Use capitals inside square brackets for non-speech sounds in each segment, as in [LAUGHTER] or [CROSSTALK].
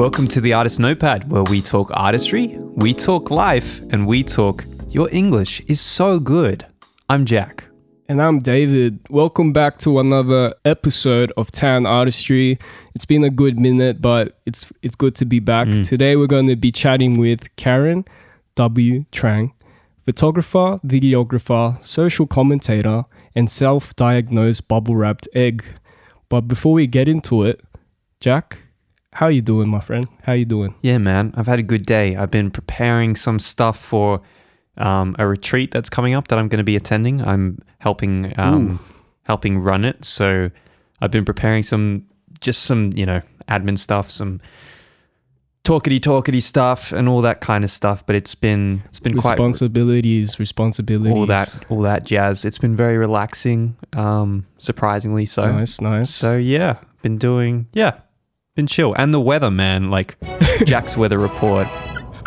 Welcome to the Artist Notepad, where we talk artistry, we talk life, and we talk your English is so good. I'm Jak. And I'm David. Welcome back to another episode of TAN Artistry. It's been a good minute, but it's it's good to be back. Mm. Today we're going to be chatting with Karen W. Trang, photographer, videographer, social commentator, and self-diagnosed bubble-wrapped egg. But before we get into it, Jak, how you doing, my friend? How you doing? Yeah, man, I've had a good day. I've been preparing some stuff for um, a retreat that's coming up that I'm going to be attending. I'm helping um, helping run it, so I've been preparing some just some you know admin stuff, some talkity talkity stuff, and all that kind of stuff. But it's been it's been quite Responsibilities, responsibilities. all that all that jazz. It's been very relaxing, um, surprisingly so. Nice, nice. So yeah, been doing yeah, been chill. And the weather, man, like [LAUGHS] Jak's weather report,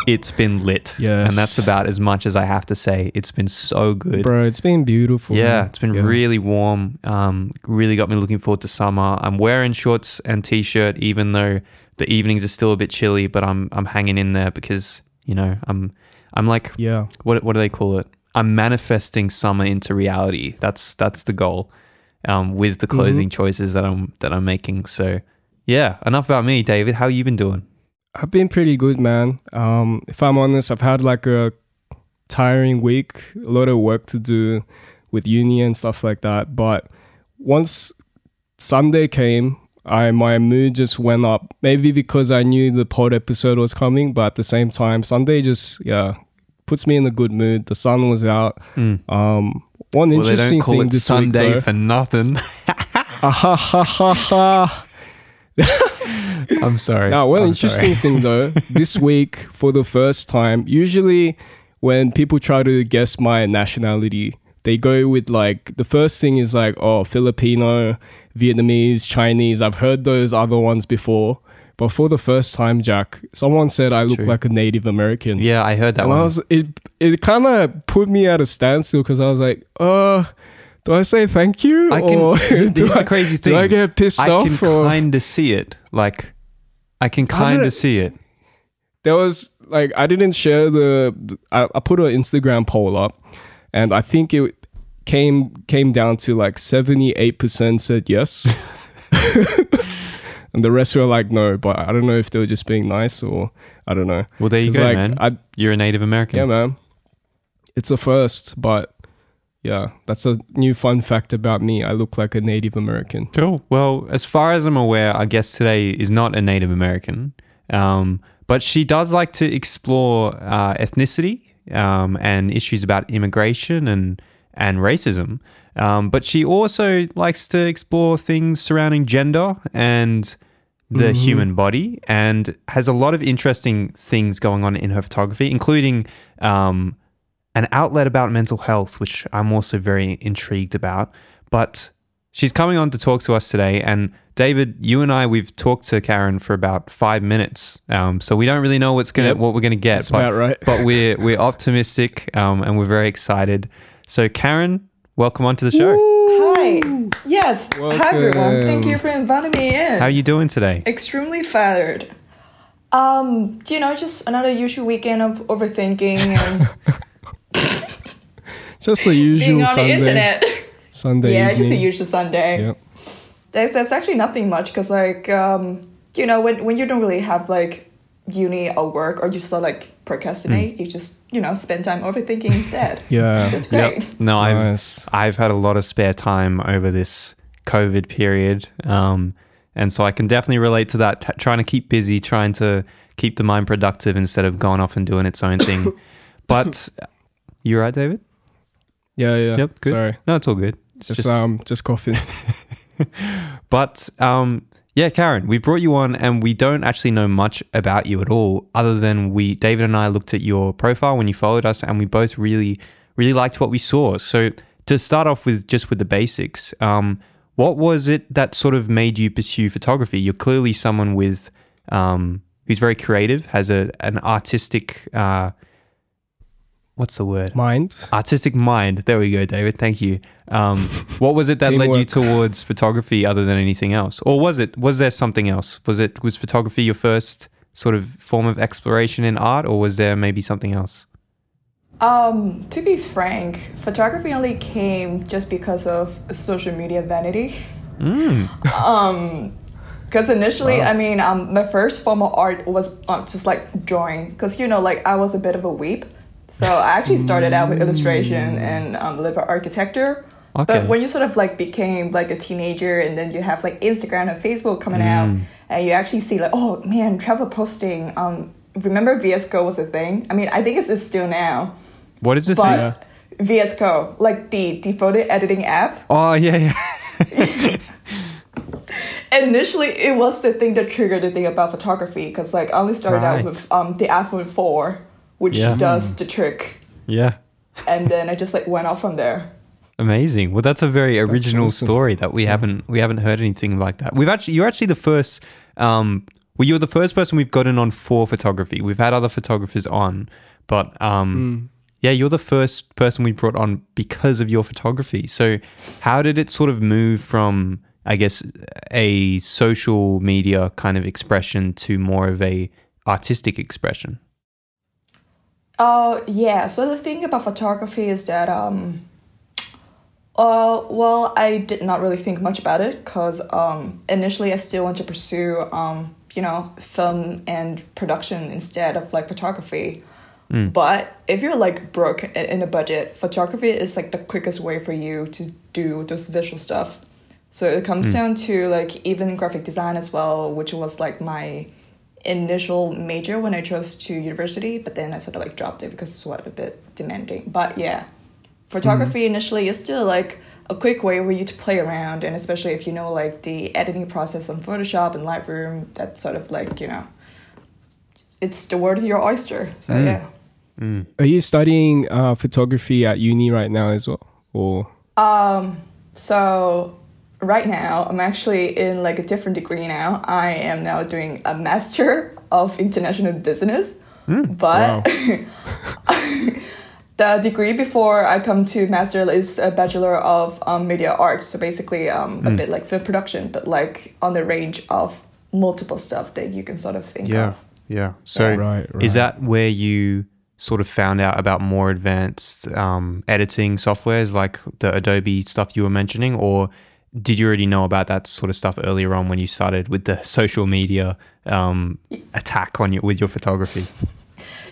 it's been lit. Yes. and that's about as much as I have to say. It's been so good. Bro, it's been beautiful. Yeah, man. it's been Yeah. really warm. Um, really got me looking forward to summer. I'm wearing shorts and t-shirt, even though the evenings are still a bit chilly. But I'm I'm hanging in there because you know I'm I'm like Yeah. what what do they call it? I'm manifesting summer into reality. That's that's the goal. Um, with the clothing choices that I'm that I'm making. So yeah, enough about me, David. How you been doing? I've been pretty good, man. Um, if I'm honest, I've had like a tiring week, a lot of work to do with uni and stuff like that. But once Sunday came, I my mood just went up. Maybe because I knew the pod episode was coming, but at the same time, Sunday just yeah puts me in a good mood. The sun was out. Um, one Well, they interesting don't call thing it this Sunday week, though, for nothing. [LAUGHS] Ah, ha, ha, ha, ha. [LAUGHS] I'm sorry. Now, one I'm interesting sorry. thing though, [LAUGHS] this week for the first time, usually when people try to guess my nationality, they go with like the first thing is like, oh, Filipino, Vietnamese, Chinese. I've heard those other ones before. But for the first time, Jak, someone said I look True. like a Native American. Yeah, I heard that and one. I was it it kind of put me at a standstill because I was like, uh, do I say thank you? I can. or [LAUGHS] do [LAUGHS] the I- crazy thing. Do I get pissed I off? I can kind of see it. Like, I can kind of see it. there was like I didn't share the I, I put an Instagram poll up and I think it came came down to like 78% said yes [LAUGHS] and the rest were like no but I don't know if they were just being nice or I don't know Well, there you go, like, man. I, You're a Native American. yeah man it's a first but yeah that's a new fun fact about me I look like a Native American Cool. Well, as far as I'm aware, our guest today is not a Native American, um, but she does like to explore uh, ethnicity um, and issues about immigration and and racism. Um, but she also likes to explore things surrounding gender and the human body, and has a lot of interesting things going on in her photography, including. An outlet about mental health, which I'm also very intrigued about. But she's coming on to talk to us today. And David, you and I, we've talked to Karen for about five minutes, um, so we don't really know what's gonna Yep. what we're gonna get. That's but, about right. but [LAUGHS] we're we're optimistic um, and we're very excited. So Karen, welcome onto the show. Hi. Yes. Hi everyone. Thank you for inviting me in. How are you doing today? Extremely flattered. Um, you know, just another usual weekend of overthinking and [LAUGHS] just the being usual on Sunday the internet. Sunday yeah, just the usual Sunday. Yep. There's there's actually nothing much because like um, you know, when when you don't really have like uni or work or you still like procrastinate, you just you know spend time overthinking instead. [LAUGHS] yeah That's great. No, I've Nice. I've had a lot of spare time over this COVID period, um, and so I can definitely relate to that. T- trying to keep busy, trying to keep the mind productive instead of going off and doing its own thing. [LAUGHS] but you're right, David? Yeah yeah Yep. Good. sorry No, it's all good. It's just, um just coughing [LAUGHS] But um, yeah, Karen, we brought you on, and we don't actually know much about you at all, other than we, David and I, looked at your profile when you followed us, and we both really, really liked what we saw. So to start off with, just with the basics, um, what was it that sort of made you pursue photography? You're clearly someone with um, who's very creative, has a an artistic. Uh, what's the word? mind Artistic mind. There we go, David. Thank you. Um, [LAUGHS] what was it that led you towards photography other than anything else, or was it was there something else? Was it was photography your first sort of form of exploration in art, or was there maybe something else? Um, to be frank, photography only came just because of social media vanity. Mm. [LAUGHS] Um, because initially, I mean, um, my first form of art was um, just like drawing. Because you know, like I was a bit of a weep, so I actually started out with illustration and um, liberal architecture. Okay. But when you sort of like became like a teenager, and then you have like Instagram and Facebook coming out, and you actually see like, oh man, travel posting. Um, remember VSCO was a thing. I mean, I think it's, it's still now, What is the but thing? VSCO, like the the photo editing app. Oh yeah, yeah. [LAUGHS] initially it was the thing that triggered the thing about photography because like I only started Right. out with um the iPhone 4 which Yeah. does the trick yeah. and then I just like went off from there Amazing. Well, that's a very original awesome. story that we haven't we haven't heard anything like that. We've actually you're actually the first. Um, well, you're the first person we've gotten on for photography. We've had other photographers on, but um, yeah, you're the first person we brought on because of your photography. So, how did it sort of move from, I guess, a social media kind of expression to more of a artistic expression? Uh yeah. So the thing about photography is that um uh well I did not really think much about it because um initially I still want to pursue um you know film and production instead of like photography. But if you're like broke in a budget, photography is like the quickest way for you to do those visual stuff. So it comes down to like even graphic design as well, which was like my initial major when I chose to university, but then I sort of like dropped it because it's what a bit demanding. But yeah, photography initially is still like a quick way for you to play around, and especially if you know like the editing process on Photoshop and Lightroom, that's sort of like you know, it's the word of your oyster. So yeah. Are you studying uh, photography at uni right now as well? Or Um, so right now I'm actually in like a different degree now. I am now doing a master of international business. but [LAUGHS] the degree before I come to master is a bachelor of um, media arts. So basically um, a bit like film production, but like on the range of multiple stuff that you can sort of think of. yeah. So Right, right. is that where you sort of found out about more advanced um, editing softwares like the Adobe stuff you were mentioning, or did you already know about that sort of stuff earlier on when you started with the social media um, attack on you with your photography?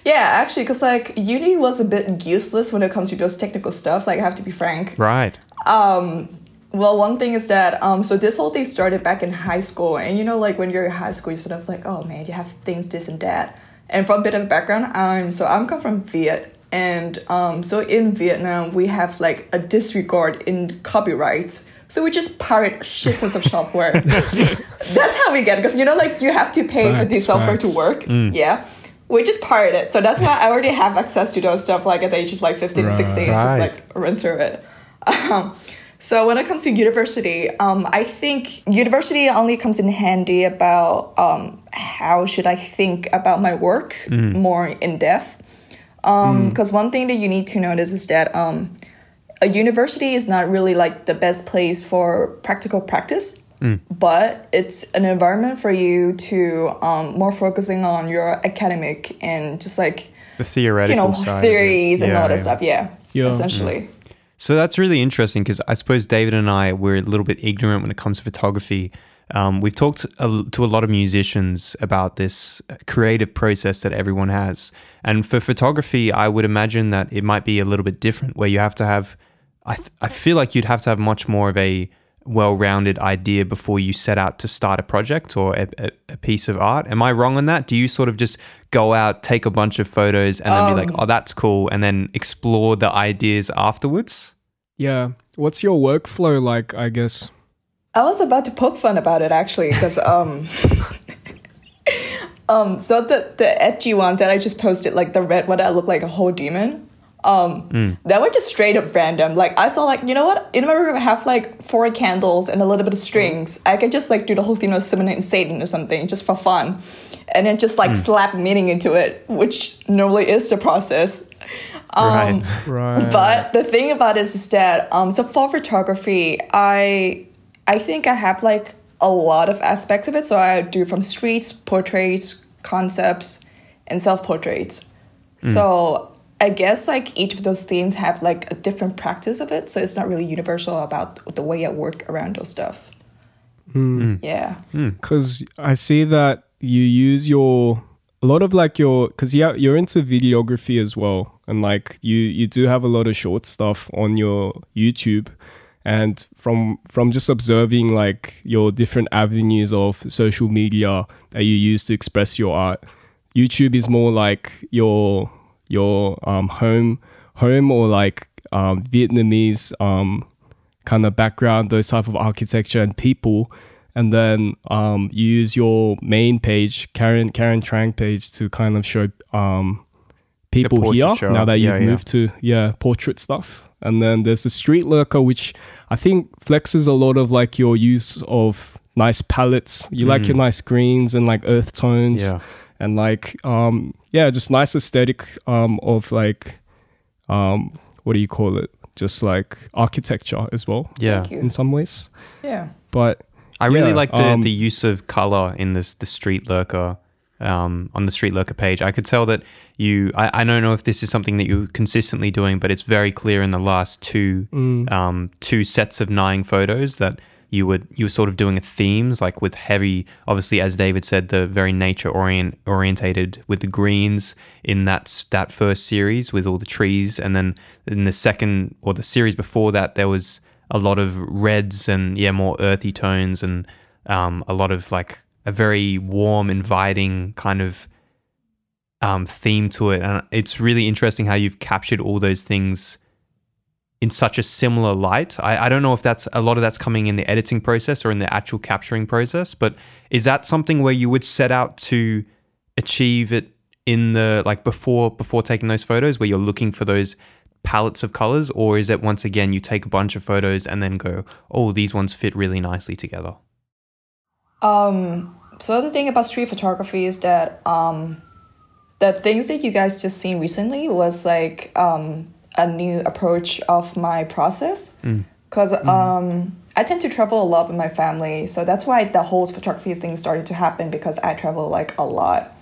Yeah, actually, because like uni was a bit useless when it comes to those technical stuff. Like I have to be frank. Right. Um, well, one thing is that um, so this whole thing started back in high school, and you know, like when you're in high school, you're sort of like, oh man, you have things this and that. And from a bit of background, um, so I'm come from Viet, and um, so in Vietnam we have like a disregard in copyrights. So we just pirate shit tons of software. [LAUGHS] that's how we get because you know, like you have to pay for Facts, this software to facts. work. Yeah. We just pirate it. So that's why I already have access to those stuff like at the age of like 15 Right. 16, Right. just like run through it. Um, so when it comes to university, um, I think university only comes in handy about um, how should I think about my work more in depth. Because one thing that you need to notice is that um, a university is not really like the best place for practical practice, but it's an environment for you to um, more focusing on your academic and just like The theoretical you know side of theories and Yeah, all that yeah. stuff. Yeah, Yeah. essentially. So that's really interesting because I suppose David and I were a little bit ignorant when it comes to photography. Um, we've talked a, to a lot of musicians about this creative process that everyone has, and for photography, I would imagine that it might be a little bit different, where you have to have. I th- I feel like you'd have to have much more of a well-rounded idea before you set out to start a project or a, a, a piece of art. Am I wrong on that? Do you sort of just go out, take a bunch of photos, and then be like, "Oh, that's cool," and then explore the ideas afterwards? yeah, what's your workflow like? I guess. I was about to poke fun about it actually because um [LAUGHS] um so the the edgy one that I just posted like the red one that looked like a whole demon um that was just straight up random like I saw like you know what in my room I have like four candles and a little bit of strings I can just like do the whole thing of Simon and Satan or something just for fun and then just like slap meaning into it which normally is the process um, Right. [LAUGHS] Right. but the thing about it is that um, so for photography, I I think I have like a lot of aspects of it. So I do from streets, portraits, concepts, and self portraits. So I guess like each of those themes have like a different practice of it. So it's not really universal about the way I work around those stuff. Hmm. Hmm. Yeah. Hmm. because I see that you use your a lot of like your because yeah you're into videography as well and like you you do have a lot of short stuff on your YouTube and from from just observing like your different avenues of social media that you use to express your art YouTube is more like your your um home home or like um Vietnamese um kind of background, those type of architecture and people, and then um, you use your main page, Karen Karen Trang page, to kind of show um, people here now that you've Yeah, yeah. moved to yeah portrait stuff. And then there's the street lurker, which I think flexes a lot of like your use of nice palettes. You like your nice greens and like earth tones Mm. Yeah. And like um yeah just nice aesthetic um of like um what do you call it just like architecture as well Yeah. In some ways Yeah. but I really Yeah, like the, um, the use of color in this the street lurker um, on the street lurker page. I could tell that you. I, I don't know if this is something that you're consistently doing, but it's very clear in the last two um, two sets of nine photos that you would you were sort of doing themes like with heavy. Obviously, as David said, the very nature orient orientated with the greens in that that first series with all the trees, and then in the second or the series before that, there was a lot of reds and yeah, more earthy tones and um, a lot of like a very warm, inviting kind of um, theme to it. And it's really interesting how you've captured all those things in such a similar light. I, I don't know if that's a lot of that's coming in the editing process or in the actual capturing process, but is that something where you would set out to achieve it in the like before before taking those photos where you're looking for those palettes of colors or is it once again you take a bunch of photos and then go oh these ones fit really nicely together Um, so the thing about street photography is that um, the things that you guys just seen recently was like um, a new approach of my process. Because um, I tend to travel a lot with my family, so that's why the whole photography thing started to happen because I travel like a lot.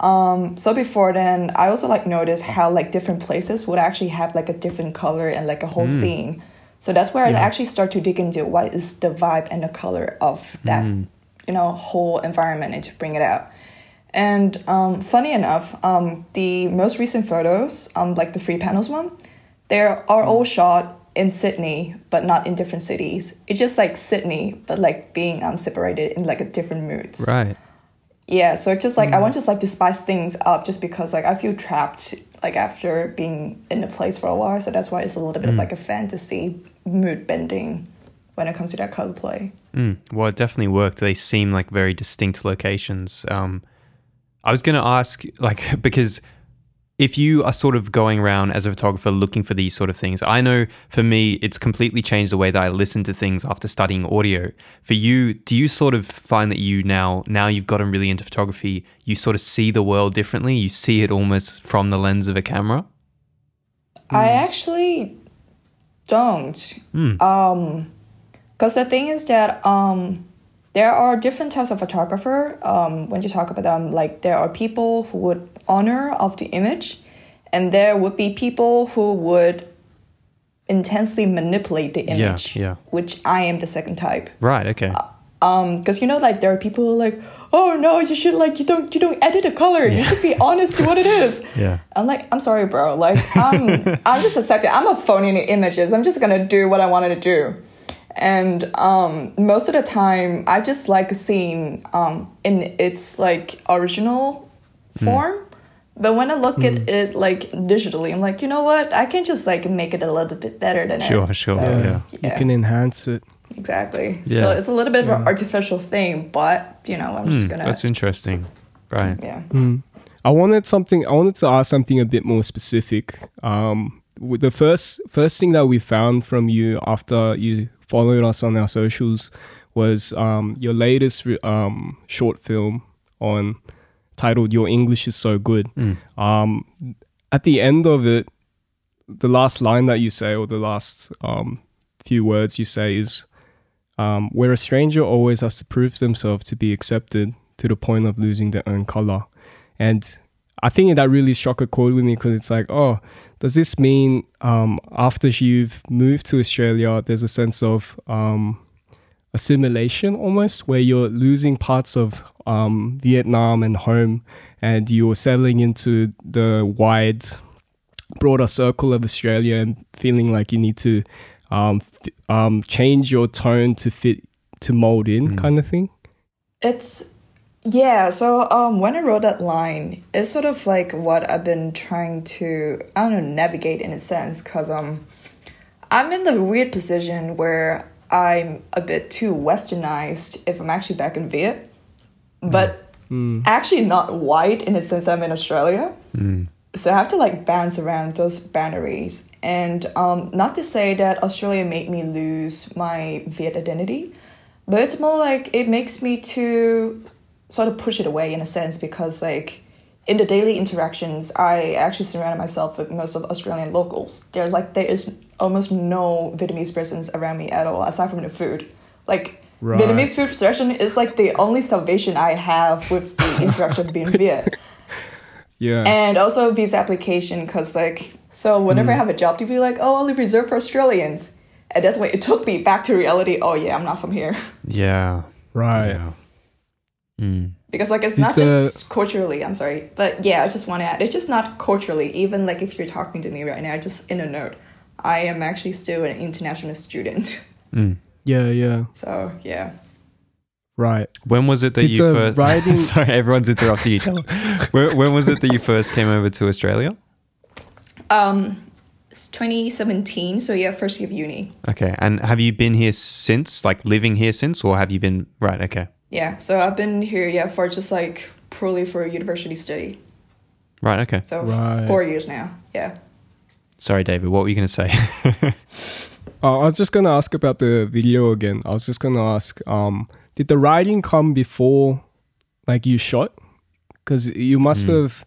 Um, so before then, I also like noticed how like different places would actually have like a different color and like a whole scene. So that's where I actually start to dig into what is the vibe and the color of that, you know, whole environment and to bring it out. And um, funny enough, um, the most recent photos, um, like the free panels one, they are all shot in Sydney, but not in different cities. It's just like Sydney, but like being um, separated in like a different moods. right Yeah, so it's just like I want to just like to spice things up just because like I feel trapped like after being in a place for a while. So that's why it's a little bit of like a fantasy mood bending when it comes to that color play. Mm, well, it definitely worked. They seem like very distinct locations. Um, I was going to ask, like, [LAUGHS] because if you are sort of going around as a photographer looking for these sort of things, I know for me, it's completely changed the way that I listen to things after studying audio. For you, do you sort of find that you now, now you've gotten really into photography, you sort of see the world differently? You see it almost from the lens of a camera? I actually don't. Um, because the thing is that um, there are different types of photographer. Um, when you talk about them, like there are people who would honor of the image, and there would be people who would intensely manipulate the image. yeah. Which I am the second type. Right. Okay. Um, because you know, like there are people who are like, oh no, you should like you don't you don't edit a color. Yeah. You should be honest to what it is. [LAUGHS] Yeah. I'm like, I'm sorry, bro. Like, I'm, [LAUGHS] I'm just accepting. I'm not phoning the images. I'm just gonna do what I wanted to do. And um, most of the time, I just like seeing um, in its like original Hmm. form. But when I look at it like digitally, I'm like, you know what? I can just like make it a little bit better than Sure, it. sure, So, yeah. you can enhance it exactly. Yeah. So it's a little bit of an artificial thing, but you know, I'm just Hmm, gonna. that's interesting. Right. yeah. I wanted something. I wanted to ask something a bit more specific. Um, the first first thing that we found from you after you followed us on our socials was um, your latest um, short film on titled "Your English is So Good." Um, at the end of it, the last line that you say, or the last um, few words you say, is um, "Where a stranger always has to prove themselves to be accepted." to the point of losing their own color. And I think that really struck a chord with me because it's like, oh, does this mean um, after you've moved to Australia, there's a sense of um, assimilation almost, where you're losing parts of um, Vietnam and home, and you're settling into the wide, broader circle of Australia, and feeling like you need to um, f- um, change your tone to fit to mold in, kind of thing. It's yeah, so um when I wrote that line, it's sort of like what I've been trying to I don't know, navigate in a sense, cause um I'm in the weird position where I'm a bit too westernized if I'm actually back in Viet. But actually not white in the sense I'm in Australia. So I have to like bounce around those boundaries. And um, not to say that Australia made me lose my Viet identity, but it's more like it makes me to sort of push it away in a sense because like in the daily interactions, I actually surrounded myself with most of Australian locals. There's like there is almost no Vietnamese presence around me at all aside from the food. Like Right. Vietnamese food selection is like the only salvation I have with the [LAUGHS] interaction being Viet Yeah. and also visa application because like so whenever I hmm. have a job to be like oh only reserved for Australians and that's why it took me back to reality oh yeah I'm not from here Yeah. right. Yeah. Mm. because like it's Did not the- just culturally I'm sorry but yeah I just want to add it's just not culturally even like if you're talking to me right now just in a note I am actually still an international student [LAUGHS] Mm. Yeah, yeah. so yeah Right. When was it that Did you first? writing- [LAUGHS] Sorry, everyone's interrupting each other. [LAUGHS] when, when was it that you first came over to Australia? um it's 2017 so yeah first year of uni Okay, and have you been here since, like living here since, or have you been right? Okay, yeah so I've been here yeah for just like purely for university study right. Okay. So Right. four years now. Yeah. Sorry, David. What were you going to say? Uh, [LAUGHS] I was just gonna ask about the video again. I was just gonna ask, um, did the writing come before, like you shot? Because you must have,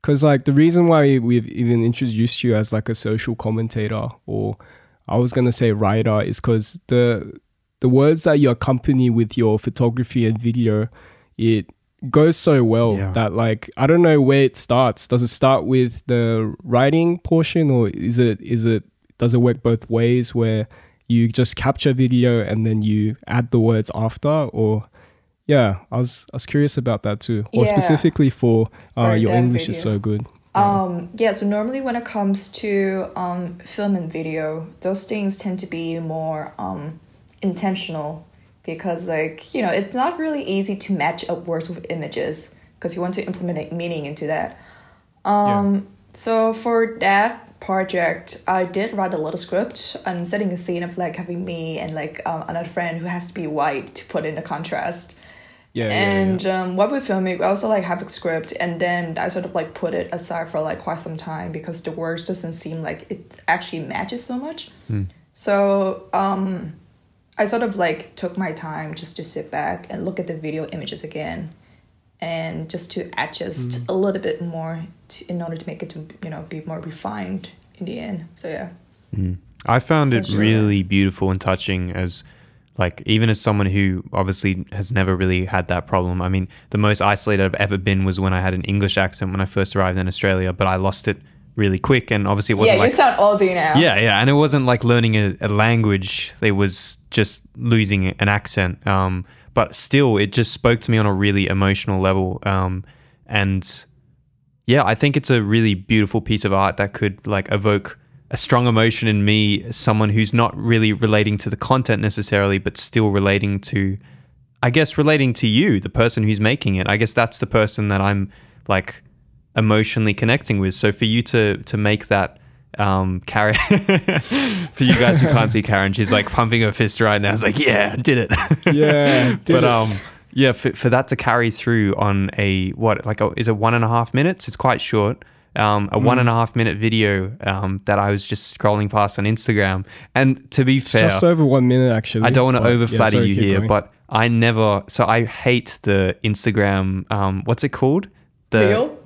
because like the reason why we've even introduced you as like a social commentator, or I was gonna say writer, is because the the words that you accompany with your photography and video, it goes so well Yeah. that like I don't know where it starts. Does it start with the writing portion, or is it is it does it work both ways where you just capture video and then you add the words after or yeah i was i was curious about that too or Yeah. specifically for uh, For your that english is so good Um, yeah, so normally when it comes to um, film and video, those things tend to be more um, intentional because, like, you know, it's not really easy to match up words with images because you want to implement meaning into that. Um, So for that project, I did write a little script and setting a scene of like having me and like um, another friend who has to be white to put in the contrast. yeah, yeah, and yeah. Um, what we're filming, we also like have a script, and then I sort of like put it aside for like quite some time because the words doesn't seem like it actually matches so much. So um, I sort of like took my time just to sit back and look at the video images again, and just to adjust mm. a little bit more to, in order to make it to you know be more refined in the end. So yeah. Mm. I found it really beautiful and touching as like even as someone who obviously has never really had that problem. I mean, the most isolated I've ever been was when I had an English accent when I first arrived in Australia, but I lost it really quick and obviously it wasn't you like sound Aussie now. yeah, yeah, and it wasn't like learning a, a language. It was just losing an accent. Um, but still, it just spoke to me on a really emotional level. Um, and yeah, I think it's a really beautiful piece of art that could like evoke a strong emotion in me, someone who's not really relating to the content necessarily, but still relating to, I guess, relating to you, the person who's making it. I guess that's the person that I'm like emotionally connecting with. So for you to to make that um Karen [LAUGHS] for you guys who can't see Karen, she's like pumping her fist right now. It's like, yeah, I did it. Yeah, did [LAUGHS] but um yeah, for, for that to carry through on a what like a, is it one and a half minutes? It's quite short. Um, a Mm. one and a half minute video um, that I was just scrolling past on Instagram. And to be it's fair, just over one minute actually I don't want to but over yeah, flatter sorry, you here, going. but I never. So I hate the Instagram. Um, what's it called? The Real?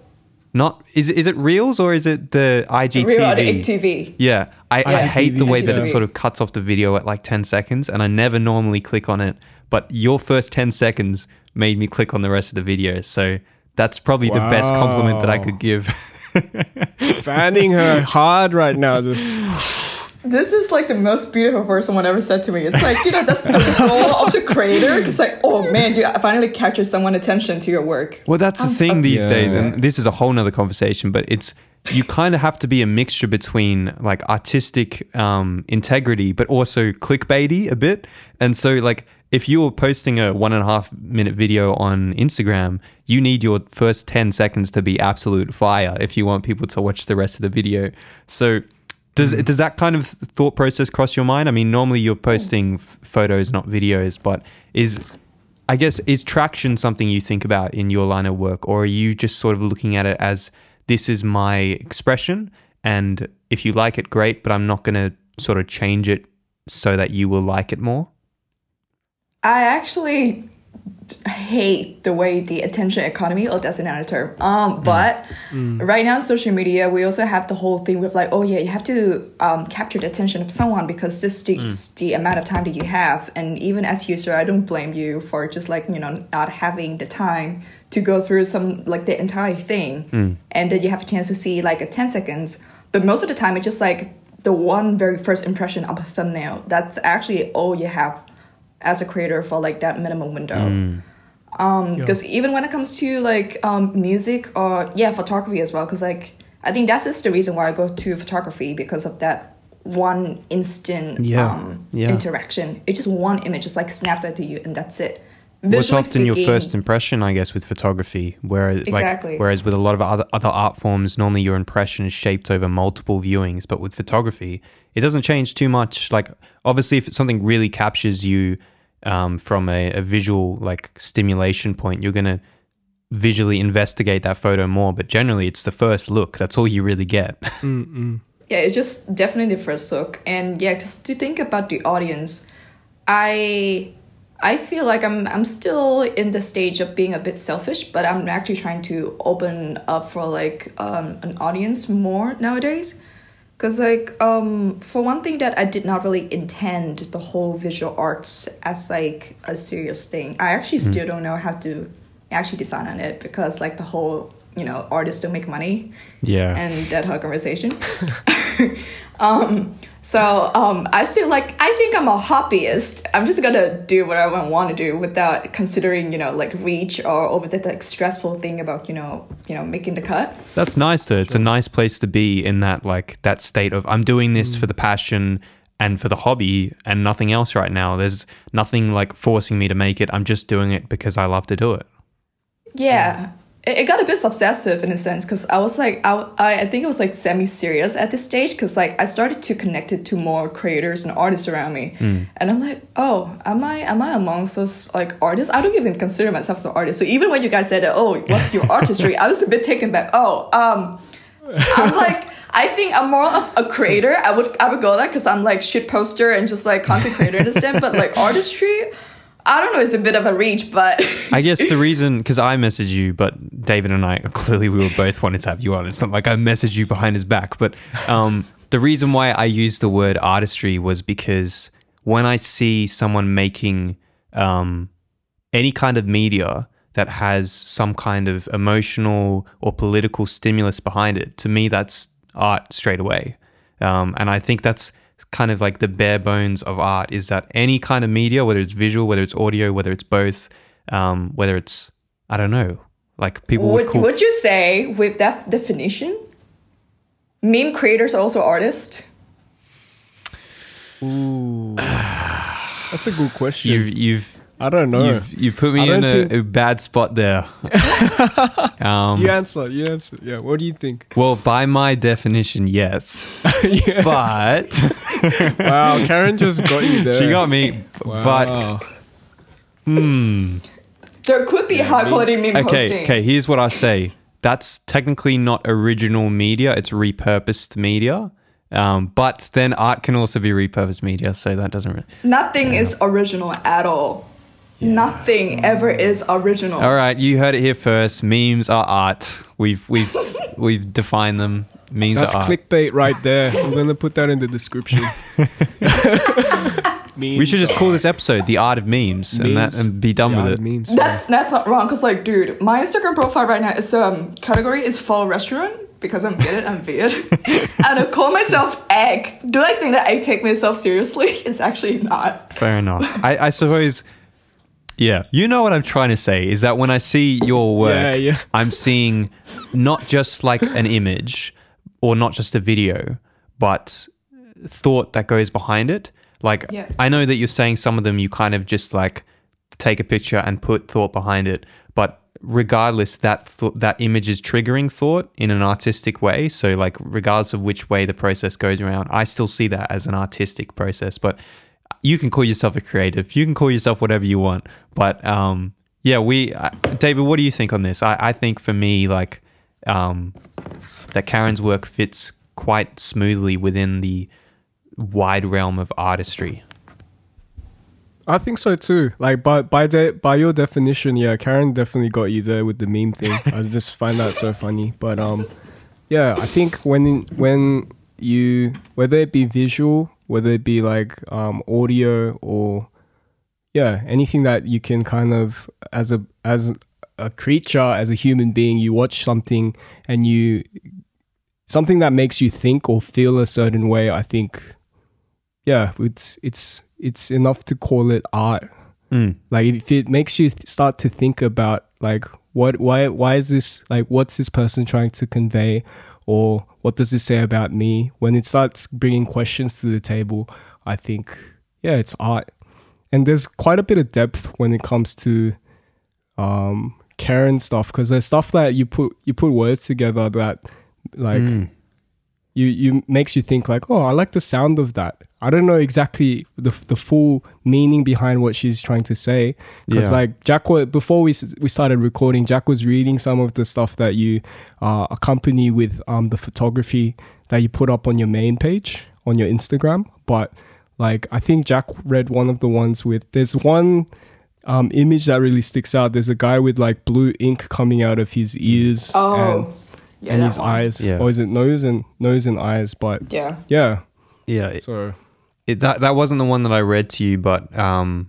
Not is it, is it reels or is it the IGTV? Real on TV. Yeah, I, I hate the way that it sort of cuts off the video at like 10 seconds, and I never normally click on it. but your first 10 seconds made me click on the rest of the video. So that's probably the best compliment that I could give. [LAUGHS] Fanning her hard right now. Just [LAUGHS] This is like the most beautiful word someone ever said to me. It's like, you know, that's the [LAUGHS] goal of the creator. It's like, oh man, you finally captured someone's attention to your work. Well, that's the Um, thing these Yeah. days, and this is a whole nother conversation. But it's you kind of have to be a mixture between like artistic um, integrity, but also clickbaity a bit. And so, like, if you're posting a one and a half minute video on Instagram, you need your first ten seconds to be absolute fire if you want people to watch the rest of the video. So. Does, mm. does that kind of thought process cross your mind? I mean, normally you're oh. posting f- photos, not videos, but is I guess is traction something you think about in your line of work, or are you just sort of looking at it as this is my expression, and if you like it, great, but I'm not going to sort of change it so that you will like it more? I actually hate the way the attention economy, oh, that's another term. Um, but right now social media, we also have the whole thing with like, oh yeah, you have to um, capture the attention of someone because this is the amount of time that you have. And even as user, I don't blame you for just like you know not having the time to go through some like the entire thing, and then you have a chance to see like a ten seconds. But most of the time, it's just like the one very first impression of a thumbnail. That's actually all you have as a creator for like that minimum window. Um because even when it comes to like um music or yeah photography as well because like i think that's just the reason why i go to photography because of that one instant Yeah, um yeah. interaction. It's just one image just like snapped at you and that's it What's Visually often your speaking- first impression, I guess, with photography, whereas Exactly. like whereas with a lot of other other art forms, normally your impression is shaped over multiple viewings, but with photography, it doesn't change too much. Like obviously, if something really captures you um, from a, a visual like stimulation point, you're gonna visually investigate that photo more. But generally, it's the first look. That's all you really get. [LAUGHS] yeah it's just definitely the first look and yeah just to think about the audience i i feel like i'm i'm still in the stage of being a bit selfish but i'm actually trying to open up for like um, an audience more nowadays. Because like um for one thing that i did not really intend the whole visual arts as like a serious thing i actually still don't know how to actually design on it because like the whole you know artists don't make money yeah. and that whole conversation. [LAUGHS] um, so um, I still like. I think I'm a hobbyist. I'm just gonna do whatever I want to do without considering, you know, like reach or over the like stressful thing about you know, you know, making the cut. That's nice though. It's a nice place to be in that like that state of I'm doing this for the passion and for the hobby and nothing else right now. There's nothing like forcing me to make it. I'm just doing it because I love to do it. Yeah. It, it got a bit obsessive in a sense because I was like, I, I think it was like semi serious at this stage because like I started to connect it to more creators and artists around me, and I'm like, oh, am I am I amongst those like artists? I don't even consider myself an artist. So even when you guys said, oh, what's your artistry? I was a bit taken back. Oh, um, I'm [LAUGHS] like. I think I'm more of a creator. I would I would go there because I'm like shit poster and just like content creator this them. But like [LAUGHS] artistry, I don't know. It's a bit of a reach, but [LAUGHS] I guess the reason, because I messaged you, but David and I clearly we were both wanting to have you on. It's not like I messaged you behind his back, but um, [LAUGHS] the reason why I used the word artistry was because when I see someone making um, any kind of media that has some kind of emotional or political stimulus behind it, to me, that's art straight away. Um, and I think that's kind of like the bare bones of art is that any kind of media, whether it's visual, whether it's audio, whether it's both, um, whether it's, I don't know, like people would Would, call. would you say with that definition, meme creators are also artists? ooh, that's a good question. you've, you've, I don't know. you've, you've put me in a, think- a bad spot there. [LAUGHS] um, you answer. You answer. Yeah. What do you think? Well, by my definition, yes. [LAUGHS] yeah. But Wow, Karen just got you there. she got me. Wow. But hmm. There could be high quality meme Okay, posting. okay. Here's what I say. That's technically not original media. It's repurposed media. Um, but then art can also be repurposed media, so that doesn't really. Nothing is original at all. Nothing ever is original. All right, you heard it here first. Memes are art. We've we've [LAUGHS] we've defined them. Memes That's are clickbait right there. I'm gonna put that in the description. [LAUGHS] memes. We should just call this episode "The Art of Memes" and that and be done Yeah, with it. Memes. That's that's not wrong, cause like, dude, my Instagram profile right now is um category is fall restaurant because I'm weird. I'm weird, [LAUGHS] and I call myself egg. Do I think that I take myself seriously? [LAUGHS] It's actually not. Fair enough. I, I suppose. Yeah, you know what I'm trying to say is that when I see your work, Yeah, yeah. I'm seeing not just like an image or not just a video, but thought that goes behind it. Like Yeah. I know that you're saying some of them you kind of just like take a picture and put thought behind it, but regardless that th- that image is triggering thought in an artistic way. So like regardless of which way the process goes around, I still see that as an artistic process, but you can call yourself a creative. You can call yourself whatever you want. But um, yeah, we, uh, David, what do you think on this? I, I think for me, like, um, that Karen's work fits quite smoothly within the wide realm of artistry. I think so too. Like by by the by your definition, yeah, Karen definitely got you there with the meme thing. [LAUGHS] I just find that so funny. But um, yeah, I think when when you whether it be visual, whether it be like um audio or yeah, anything that you can kind of as a as a creature, as a human being, you watch something and you something that makes you think or feel a certain way. I think yeah, it's it's it's enough to call it art. Mm. Like if it makes you th- start to think about like what why why is this like what's this person trying to convey or what does this say about me when it starts bringing questions to the table i think yeah it's art and there's quite a bit of depth when it comes to um karen stuff because there's stuff that you put you put words together that like Mm. you you makes you think like oh i like the sound of that i don't know exactly the the full meaning behind what she's trying to say because Yeah. like jak wa- before we we started recording jak was reading some of the stuff that you uh, accompany with um the photography that you put up on your main page on your instagram but like i think jak read one of the ones with there's one um, image that really sticks out there's a guy with like blue ink coming out of his ears Oh, and, yeah, and his one. eyes Yeah. or is it nose and nose and eyes but Yeah. yeah Yeah, it, so it, that that wasn't the one that I read to you, but um,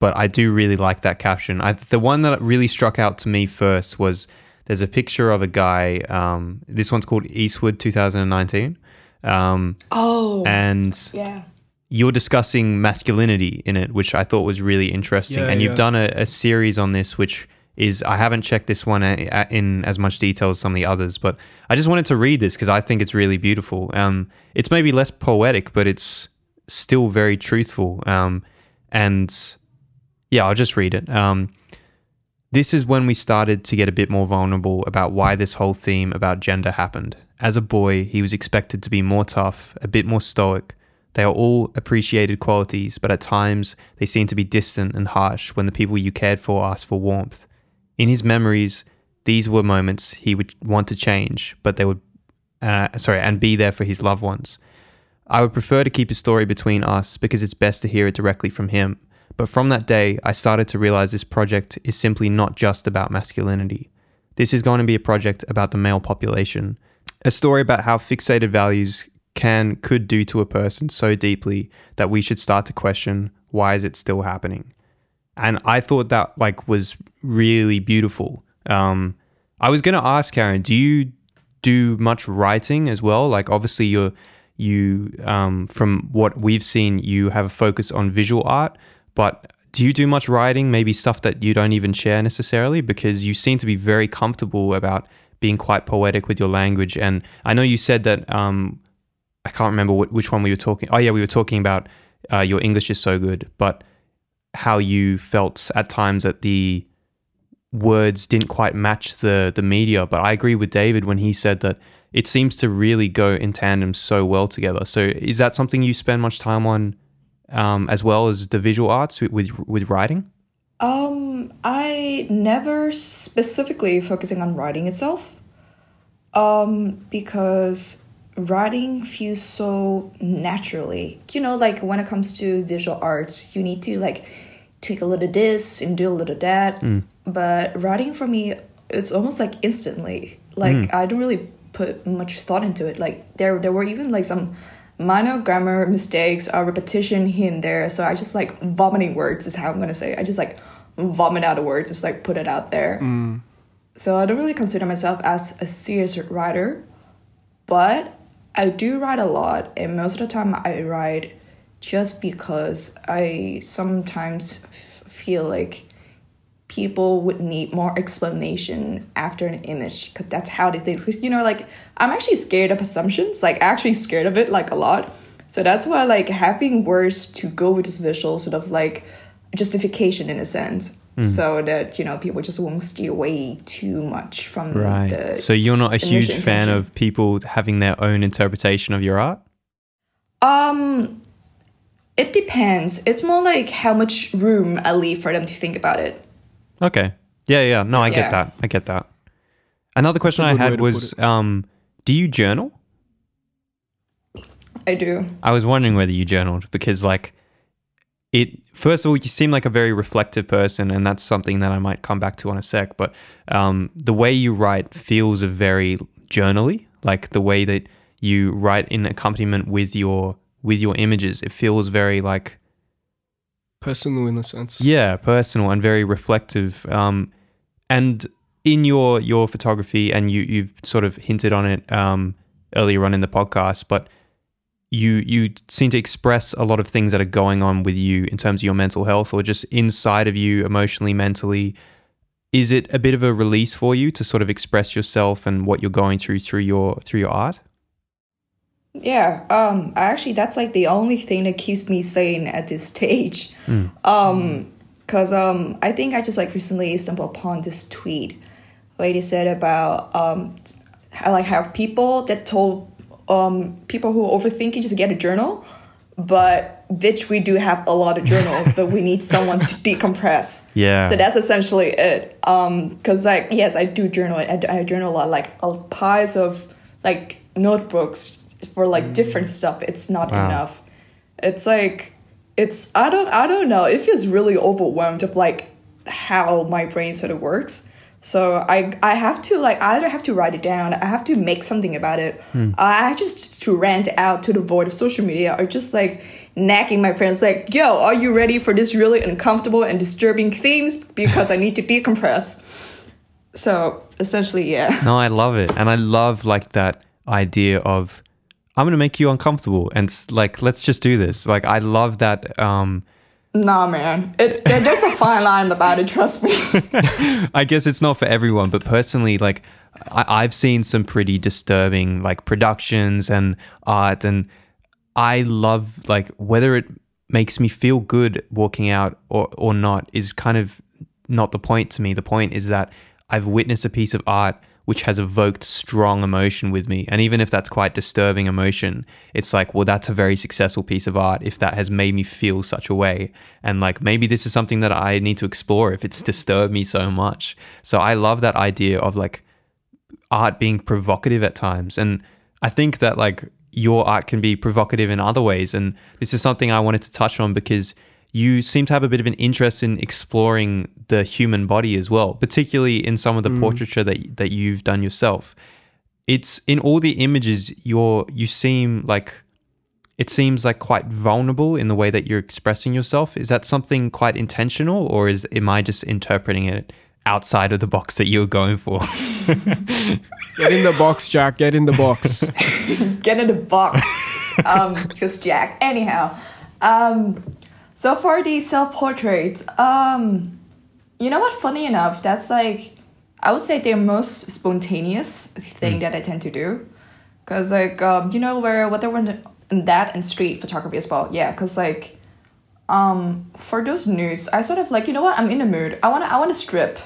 but I do really like that caption. I the one that really struck out to me first was there's a picture of a guy. Um, this one's called Eastwood 2019, um, Oh, and yeah. you're discussing masculinity in it, which I thought was really interesting. Yeah, and you've yeah. done a, a series on this, which is I haven't checked this one in as much detail as some of the others, but I just wanted to read this because I think it's really beautiful. Um, it's maybe less poetic, but it's still very truthful. Um, and yeah, I'll just read it. Um, this is when we started to get a bit more vulnerable about why this whole theme about gender happened. As a boy, he was expected to be more tough, a bit more stoic. They are all appreciated qualities, but at times they seem to be distant and harsh when the people you cared for asked for warmth. In his memories, these were moments he would want to change, but they would, uh, sorry, and be there for his loved ones. I would prefer to keep his story between us because it's best to hear it directly from him. But from that day, I started to realize this project is simply not just about masculinity. This is going to be a project about the male population, a story about how fixated values can could do to a person so deeply that we should start to question why is it still happening. And I thought that like was really beautiful. Um, I was going to ask Karen, do you do much writing as well? Like obviously you're you um, from what we've seen, you have a focus on visual art, but do you do much writing? Maybe stuff that you don't even share necessarily, because you seem to be very comfortable about being quite poetic with your language. And I know you said that um, I can't remember wh- which one we were talking. Oh yeah, we were talking about uh, your English is so good, but how you felt at times that the words didn't quite match the the media. But I agree with David when he said that it seems to really go in tandem so well together. So is that something you spend much time on, um, as well as the visual arts with with, writing? Um, I never specifically focusing on writing itself. Um, because writing feels so naturally. You know, like when it comes to visual arts, you need to like tweak a little this and do a little that. Mm. But writing for me, it's almost like instantly. Like mm. I don't really put much thought into it. Like there, there were even like some minor grammar mistakes or repetition here and there. So I just like vomiting words is how I'm gonna say. It. I just like vomit out the words, just like put it out there. Mm. So I don't really consider myself as a serious writer, but I do write a lot, and most of the time I write just because I sometimes feel like people would need more explanation after an image because that's how they think. Because you know, like I'm actually scared of assumptions, like actually scared of it like a lot. So that's why like having words to go with this visual sort of like justification in a sense. So that you know people just won't steer away too much from Right. the So you're not a huge fan of people having their own interpretation of your art? Um, it depends. It's more like how much room I leave for them to think about it. Okay. Yeah, yeah. No, I Yeah. get that. I get that. Another question I had was um, do you journal? I do. I was wondering whether you journaled because, like, it first of all, you seem like a very reflective person, and that's something that I might come back to on a sec. But um, the way you write feels a very journally, like the way that you write in accompaniment with your with your images. It feels very like Personal in a sense. yeah, personal and very reflective. Um, and in your your photography, and you you've sort of hinted on it um, earlier on in the podcast, but you you seem to express a lot of things that are going on with you in terms of your mental health, or just inside of you, emotionally, mentally. Is it a bit of a release for you to sort of express yourself and what you're going through through your through your art? Yeah. Um. Actually, that's like the only thing that keeps me sane at this stage. Um. Cause um, I think I just like recently stumbled upon this tweet where they said about um, how like how people that told um people who are overthinking just get a journal, but bitch, we do have a lot of journals, [LAUGHS] but we need someone to decompress. Yeah. So that's essentially it. Um, cause like yes, I do journal. I, I journal a lot, like piles of like notebooks for like different mm. stuff. It's not Wow. enough. It's like it's I don't I don't know. It feels really overwhelmed of like how my brain sort of works. So I I have to like I either have to write it down, I have to make something about it. Hmm. I just to rant out to the void of social media or just like nagging my friends like, yo, are you ready for this really uncomfortable and disturbing themes? Because I need to decompress. So essentially, yeah. No, I love it. And I love like that idea of I'm to make you uncomfortable and like let's just do this. Like I love that um Nah, man. It, there- there's a fine line about it. Trust me. [LAUGHS] I guess it's not for everyone, but personally like I, I've seen some pretty disturbing like productions and art and I love like whether it makes me feel good walking out or, or not is kind of not the point to me. The point is that I've witnessed a piece of art which has evoked strong emotion with me. And even if that's quite disturbing emotion, it's like, well, that's a very successful piece of art if that has made me feel such a way. And like, maybe this is something that I need to explore if it's disturbed me so much. So I love that idea of like art being provocative at times. And I think that like your art can be provocative in other ways. And this is something I wanted to touch on because you seem to have a bit of an interest in exploring the human body as well, particularly in some of the portraiture that that you've done yourself. It's in all the images you're you seem like it seems like quite vulnerable in the way that you're expressing yourself. Is that something quite intentional or is am I just interpreting it outside of the box that you're going for? [LAUGHS] Get in the box, Jak. Get in the box. [LAUGHS] Get in the box. [LAUGHS] um, just Jak. Anyhow, um, so for the self portraits, um, you know what? Funny enough, that's like I would say the most spontaneous thing that I tend to do, cause like um, you know where what they were in that and street photography as well. Yeah, cause like um for those nudes, I sort of like you know what? I'm in the mood. I wanna I wanna strip,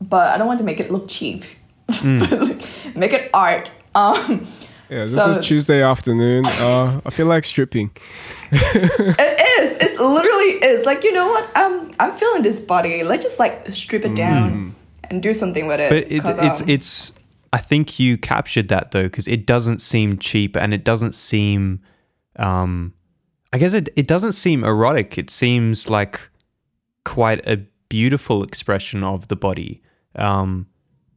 but I don't want to make it look cheap. but [LAUGHS] like, make it art. Um. Yeah, this So- is Tuesday afternoon. Uh, I feel like stripping. It. It literally is. Like you know what? Um, I'm feeling this body. Let's just like strip it down and do something with it. But it, it's um, it's. I think you captured that though, because it doesn't seem cheap and it doesn't seem. Um, I guess it it doesn't seem erotic. It seems like quite a beautiful expression of the body. Um,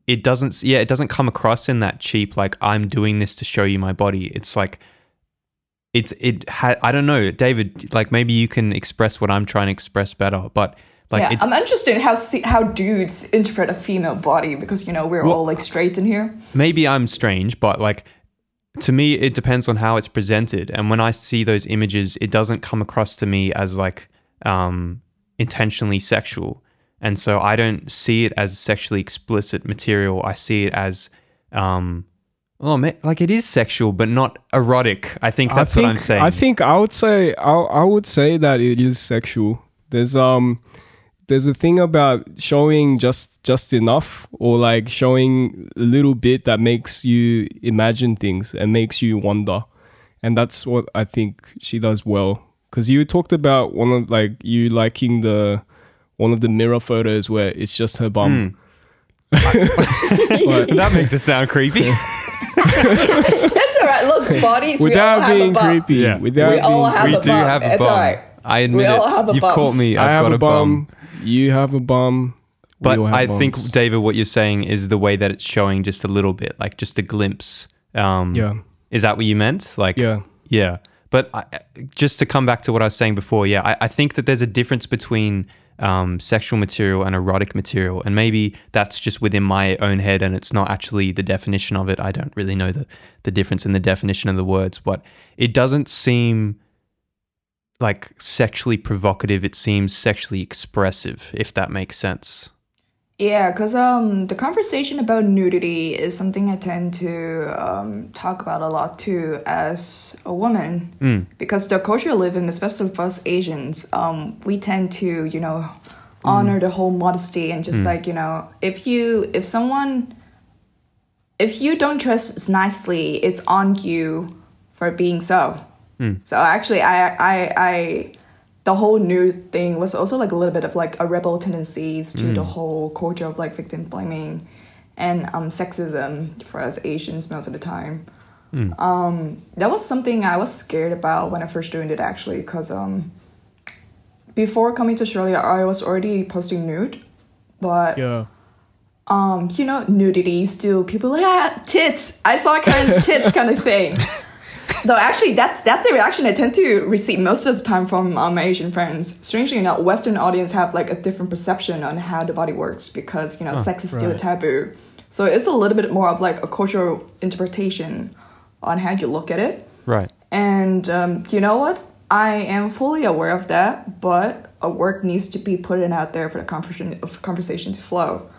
it doesn't. Yeah, it doesn't come across in that cheap. Like I'm doing this to show you my body. It's like it's it ha- I don't know, David. Like maybe you can express what I'm trying to express better, but like yeah, I'm interested in how how dudes interpret a female body because you know we're Well- all like straight in here. maybe I'm strange, but like to me, it depends on how it's presented. And when I see those images, it doesn't come across to me as like um, intentionally sexual. And so I don't see it as sexually explicit material. I see it as, um, well, ma- like it is sexual, but not erotic. I think that's I think, what I'm saying. I think I would say I, I would say that it is sexual. There's um there's a thing about showing just just enough or like showing a little bit that makes you imagine things and makes you wonder. And that's what I think she does well. Cuz you talked about one of like you liking the one of the mirror photos where it's just her bum. [LAUGHS] But- [LAUGHS] that makes it sound creepy. [LAUGHS] It's alright. Look, bodies. we all without have being a bum. creepy. Yeah. Without We all being have we a do bum. have a It's bum. alright. I admit all it. a You've bum. caught me. I've I have got a bum. You have a bum. But all have I think. David, what you're saying is the way that it's showing just a little bit, like just a glimpse. Um, Yeah. Is that what you meant? Like, Yeah. yeah. But I, just to come back to what I was saying before, yeah, I, I think that there's a difference between um, sexual material and erotic material, and maybe that's just within my own head, and it's not actually the definition of it. I don't really know the the difference in the definition of the words, but it doesn't seem like sexually provocative. It seems sexually expressive, if that makes sense. Yeah, because um, the conversation about nudity is something I tend to um, talk about a lot too as a woman. Because the culture I live in, especially for us Asians, um, we tend to, you know, honor the whole modesty and just like, you know, if you, if someone, if you don't dress nicely, it's on you for being so. So actually, I, I, I, the whole nude thing was also like a little bit of like a rebel tendencies to the whole culture of like victim blaming and um, sexism for us Asians most of the time. Um, that was something I was scared about when I first joined it actually, because um, before coming to Australia, I was already posting nude, but Yeah. um, you know, nudity still people like ah tits. I saw Karen's tits kind of thing. [LAUGHS] Though actually, that's that's a reaction I tend to receive most of the time from um, my Asian friends. Strangely enough, Western audience have like a different perception on how the body works because you know sex is still a taboo. So it's a little bit more of like a cultural interpretation on how you look at it. Right. And um, you know what? I am fully aware of that, but a work needs to be put in out there for the conversation of conversation to flow.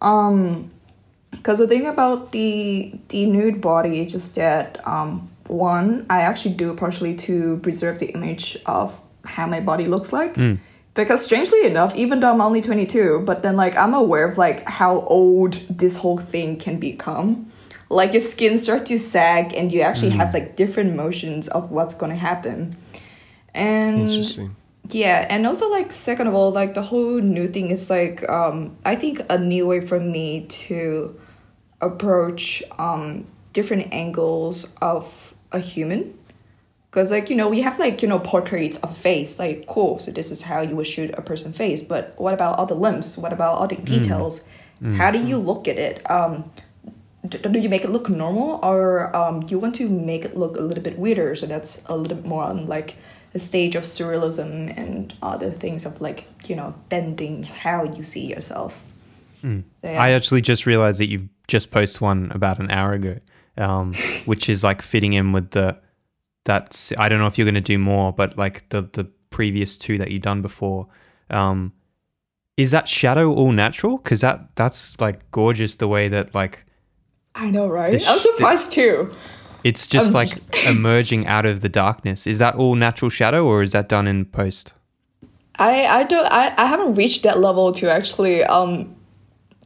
Um, because the thing about the the nude body is just that um, one, I actually do partially to preserve the image of how my body looks like. Because strangely enough, even though I'm only 22, but then like I'm aware of like how old this whole thing can become. Like your skin starts to sag, and you actually have like different motions of what's gonna happen. And Interesting. yeah, and also like second of all, like the whole new thing is like um I think a new way for me to approach um different angles of a human. Cause like you know we have like you know portraits of a face. Like cool so this is how you would shoot a person face but what about all the limbs? What about all the details? How do you look at it? Um d- do you make it look normal? Or um, you want to make it look a little bit weirder so that's a little bit more on like the stage of surrealism and other things of like you know bending how you see yourself? So, yeah. I actually just realized that you've just posted one about an hour ago, um, which is like fitting in with the that's I don't know if you're going to do more, but like the the previous two that you've done before. Um, is that shadow all natural? Because that that's like gorgeous the way that like I know right sh- i'm surprised too it's just Um, like emerging out of the darkness. Is that all natural shadow or is that done in post? I I don't I, I haven't reached that level to actually um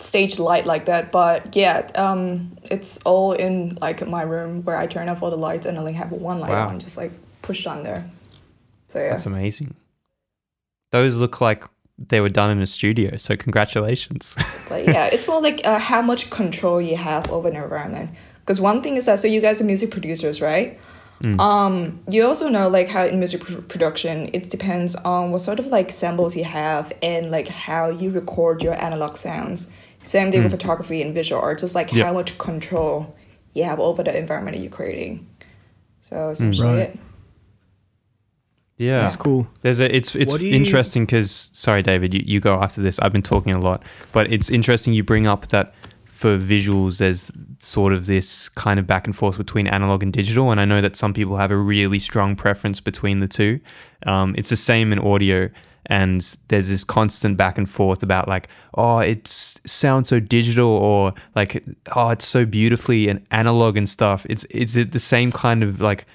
stage light like that but yeah um it's all in like my room where I turn off all the lights and only have one light Wow. on just like pushed on there so yeah That's amazing. Those look like they were done in a studio. So congratulations. [LAUGHS] but yeah it's more like uh, how much control you have over an environment because one thing is that so you guys are music producers right um you also know like how in music pr- production it depends on what sort of like samples you have and like how you record your analog sounds same thing with photography and visual art just like Yeah. how much control you have over the environment that you're creating so essentially Right. it Yeah, That's cool. There's a it's it's you- interesting because sorry, David, you, you go after this. I've been talking a lot, but it's interesting you bring up that for visuals, there's sort of this kind of back and forth between analog and digital, and I know that some people have a really strong preference between the two. Um, it's the same in audio. And there's this constant back and forth about like, oh, it sounds so digital, or like, oh, it's so beautifully and analog and stuff. It's is it the same kind of like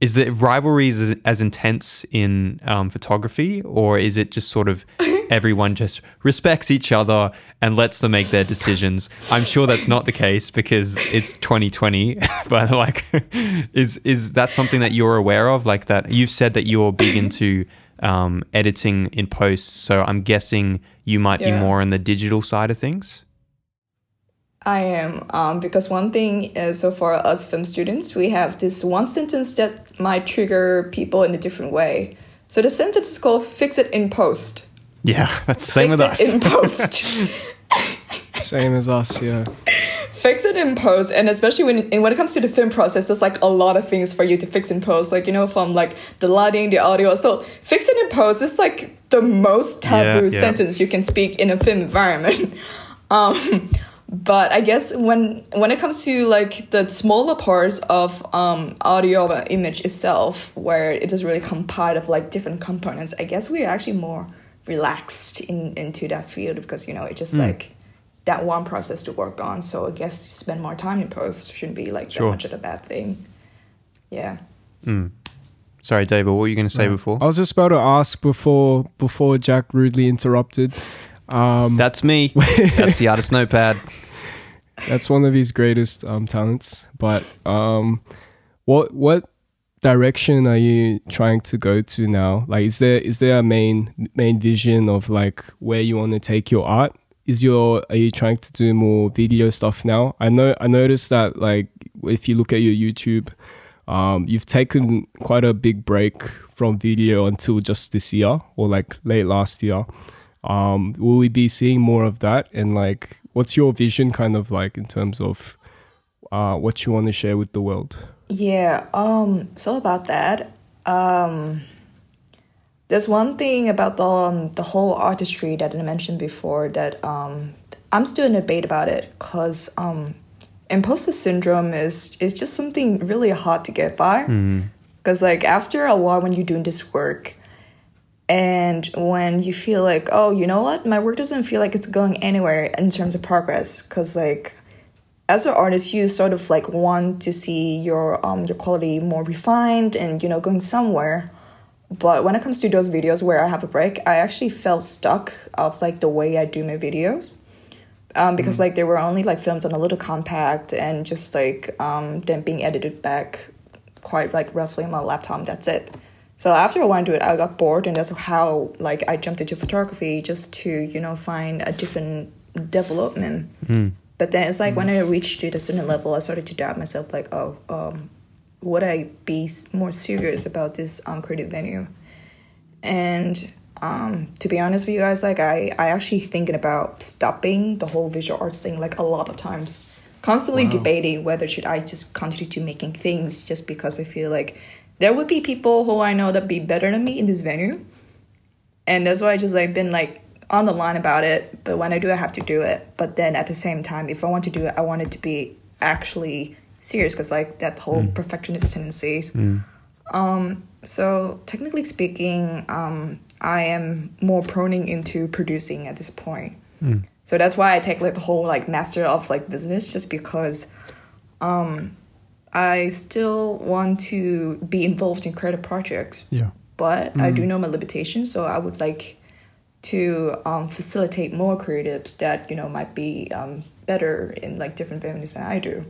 is the rivalry as, as intense in um, photography or is it just sort of [LAUGHS] everyone just respects each other and lets them make their decisions i'm sure that's not the case because it's 2020 [LAUGHS] but like [LAUGHS] is is that something that you're aware of like that you've said that you're big into um, editing in post so i'm guessing you might be more on the digital side of things I am, um, because one thing is, so for us film students, we have this one sentence that might trigger people in a different way. So the sentence is called "fix it in post." yeah [LAUGHS] that's the same fix with us it in post. [LAUGHS] [LAUGHS] Same as us, yeah. Fix it in post, and especially when and when it comes to the film process, there's like a lot of things for you to fix in post. Like you know, from like the lighting, the audio. So fix it in post is like the most taboo Yeah, yeah. sentence you can speak in a film environment. [LAUGHS] Um, but I guess when when it comes to like the smaller parts of um, audio or image itself, where it is really compiled of like different components, I guess we're actually more relaxed in into that field because you know it's just like that one process to work on. So I guess spend more time in post shouldn't be like Sure. that much of a bad thing. Yeah. sorry david what were you going to say before I was just about to ask before before Jak rudely interrupted. Um, [LAUGHS] that's me that's the artist notepad [LAUGHS] that's one of his greatest um, talents. But um, what what direction are you trying to go to now? Like, is there is there a main main vision of like where you want to take your art? Is your are you trying to do more video stuff now? I know I noticed that like if you look at your YouTube, um, you've taken quite a big break from video until just this year or like late last year. Um, will we be seeing more of that? And like, what's your vision kind of like in terms of uh, what you want to share with the world? Yeah, um, so about that, um, there's one thing about the um, the whole artistry that I mentioned before that um, I'm still in debate about it because um, imposter syndrome is is just something really hard to get by. Because like after a while, when you're doing this work, and when you feel like, oh, you know what, my work doesn't feel like it's going anywhere in terms of progress, because like as an artist you sort of like want to see your um your quality more refined and you know going somewhere but when it comes to those videos where i have a break i actually felt stuck of like the way i do my videos. Um, because like they were only like filmed on a little compact and just like um, then being edited back quite like roughly on my laptop that's it. So after a while into it i got bored and that's how like i jumped into photography just to you know find a different development. But then it's like when I reached to the certain level, I started to doubt myself, like, oh, um, would I be more serious about this um, creative venue? And um, to be honest with you guys, like I, I actually thinking about stopping the whole visual arts thing like a lot of times, constantly debating whether should I just continue to making things just because I feel like there would be people who I know that be better than me in this venue, and that's why I just like been like on the line about it. But when I do, I have to do it. But then at the same time, if I want to do it, I want it to be actually serious because like that whole perfectionist tendencies. Um, so technically speaking, um, I am more proning into producing at this point. So that's why I take like the whole like master of like business just because um I still want to be involved in creative projects yeah but I do know my limitations, so I would like to um, facilitate more creatives that you know might be um, better in like different venues than I do.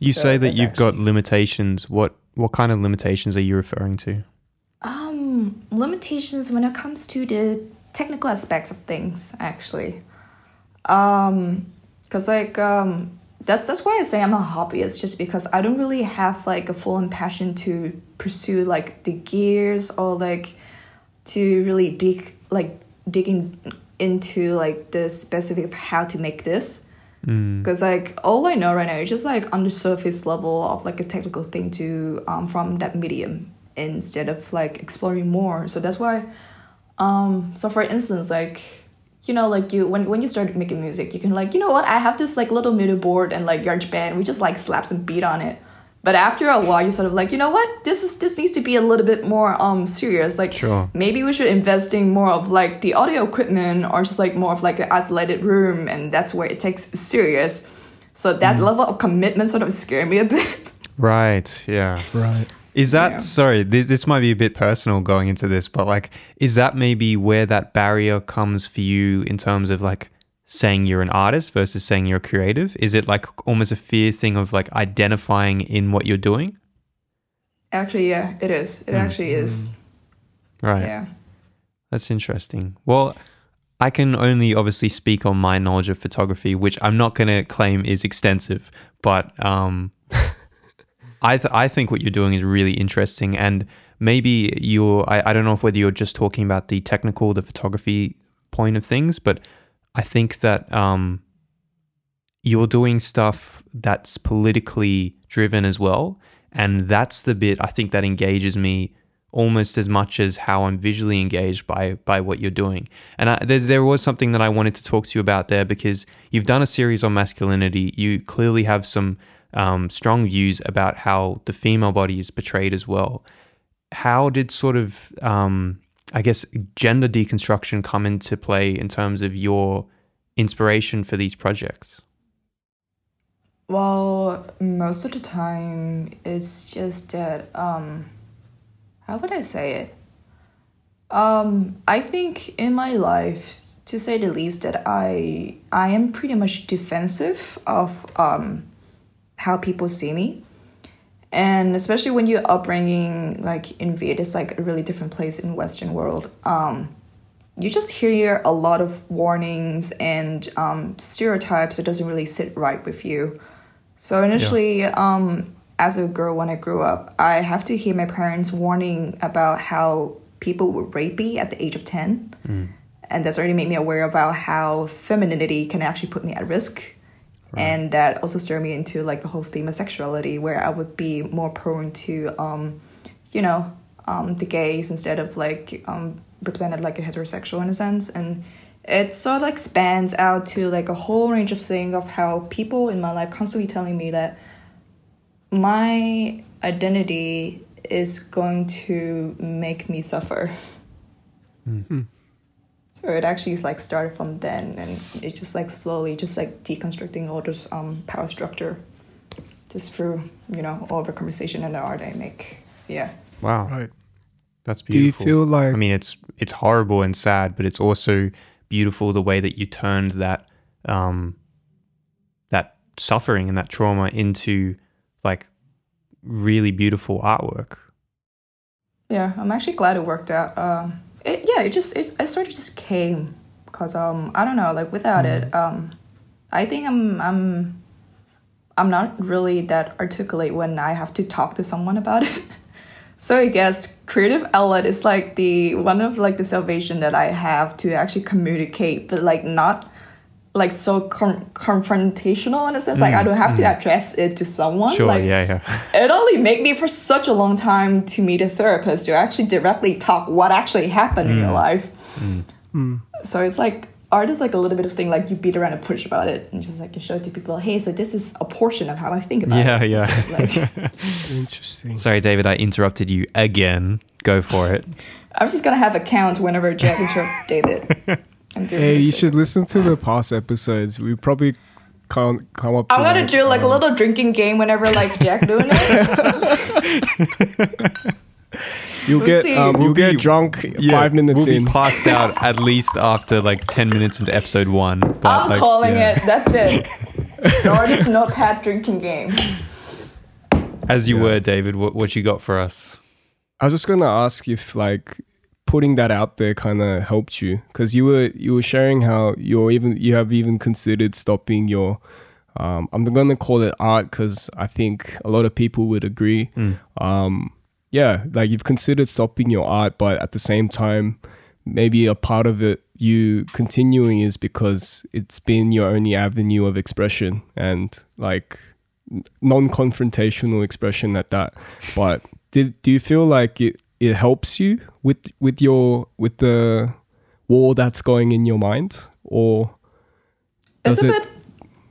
You say that you've got limitations. What what kind of limitations are you referring to? Um, limitations when it comes to the technical aspects of things, actually. Um, cause like um, that's that's why I say I'm a hobbyist, just because I don't really have like a full on passion to pursue like the gears or like to really dig like digging into like the specific of how to make this. Because like all I know right now is just like on the surface level of like a technical thing to um from that medium. instead of like exploring more. So that's why. Um, so for instance, like you know, like you when when you start making music, you can like you know what I have this like little MIDI board and like GarageBand. We just like slap some beat on it. But after a while, you're sort of like, you know what? This is this needs to be a little bit more um serious. Like, Sure. maybe we should invest in more of like the audio equipment, or just like more of like an isolated room, and that's where it takes serious. So that level of commitment sort of scared me a bit. Right. Yeah. Right. Is that Yeah. sorry? This this might be a bit personal going into this, but like, is that maybe where that barrier comes for you in terms of like saying you're an artist versus saying you're creative? Is it like almost a fear thing of like identifying in what you're doing? actually, yeah, it is. It actually is. Right. Yeah. That's interesting. Well, I can only obviously speak on my knowledge of photography, which I'm not going to claim is extensive, but um, [LAUGHS] I th- I think what you're doing is really interesting, and maybe you're I, I don't know if whether you're just talking about the technical, the photography point of things, but I think that um, you're doing stuff that's politically driven as well, and that's the bit I think that engages me almost as much as how I'm visually engaged by by what you're doing. And I, there, there was something that I wanted to talk to you about there because you've done a series on masculinity. You clearly have some um, strong views about how the female body is portrayed as well. How did sort of um, I guess gender deconstruction come into play in terms of your inspiration for these projects? Well, most of the time, it's just that, um, how would I say it? Um, I think in my life, to say the least, that I I am pretty much defensive of um, how people see me, and especially when you're upbringing like in Viet, it's like a really different place in Western world. Um, you just hear a lot of warnings and um, stereotypes that doesn't really sit right with you. So initially, um, as a girl, when I grew up, I have to hear my parents warning about how people would rape me at the age of ten, and that's already made me aware about how femininity can actually put me at risk, and that also stirred me into like the whole theme of sexuality, where I would be more prone to, um, you know, um, the gays instead of like um, represented like a heterosexual in a sense, and it sort of like spans out to like a whole range of things of how people in my life constantly telling me that my identity is going to make me suffer. So it actually is like started from then, and it's just like slowly, just like deconstructing all this um power structure, just through you know all the conversation and the art I make. Yeah. Wow, Right. that's Do you beautiful. feel like I mean, it's it's horrible and sad, but it's also beautiful the way that you turned that um, that suffering and that trauma into like really beautiful artwork. Yeah, I'm actually glad it worked out. Um, it, yeah, it just it's, it sort of just came because um I don't know like without it um I think I'm I'm I'm not really that articulate when I have to talk to someone about it. [LAUGHS] so I guess creative outlet is like the one of like the salvation that I have to actually communicate, but like not like so con- confrontational in a sense. like I mm, don't have to mm. address it to someone. Sure, like, yeah, yeah. [LAUGHS] it only made me for such a long time to meet a therapist to actually directly talk what actually happened in your mm. life. So it's like art is like a little bit of thing like you beat around a bush about it and just like you show it to people, hey, so this is a portion of how I think about Yeah, it. yeah. So, like, [LAUGHS] interesting? Sorry, David, I interrupted you again. Go for it. [LAUGHS] I'm just gonna have a count whenever Jak interrupts David. I'm doing Hey, you should listen to the past episodes. We probably can't come up. I'm gonna like, do like a um, little drinking game whenever like Jak [LAUGHS] doing it. [LAUGHS] You'll we'll get um, We'll you'll get be- drunk Yeah, five minutes we'll in. be passed out [LAUGHS] at least after like 10 minutes into episode one. But I'm like, calling yeah. it. That's it. The artist notepad drinking game. As you Yeah. were, David, what, what you got for us? I was just gonna ask if like putting that out there kind of helped you? Because you were you were sharing how you're even you have even considered stopping your um, I'm gonna call it art because I think a lot of people would agree. Um, yeah, like you've considered stopping your art, but at the same time, maybe a part of it you continuing is because it's been your only avenue of expression and like non-confrontational expression at that. But did do you feel like it it helps you with with your with the war that's going in your mind or It's does a it bit.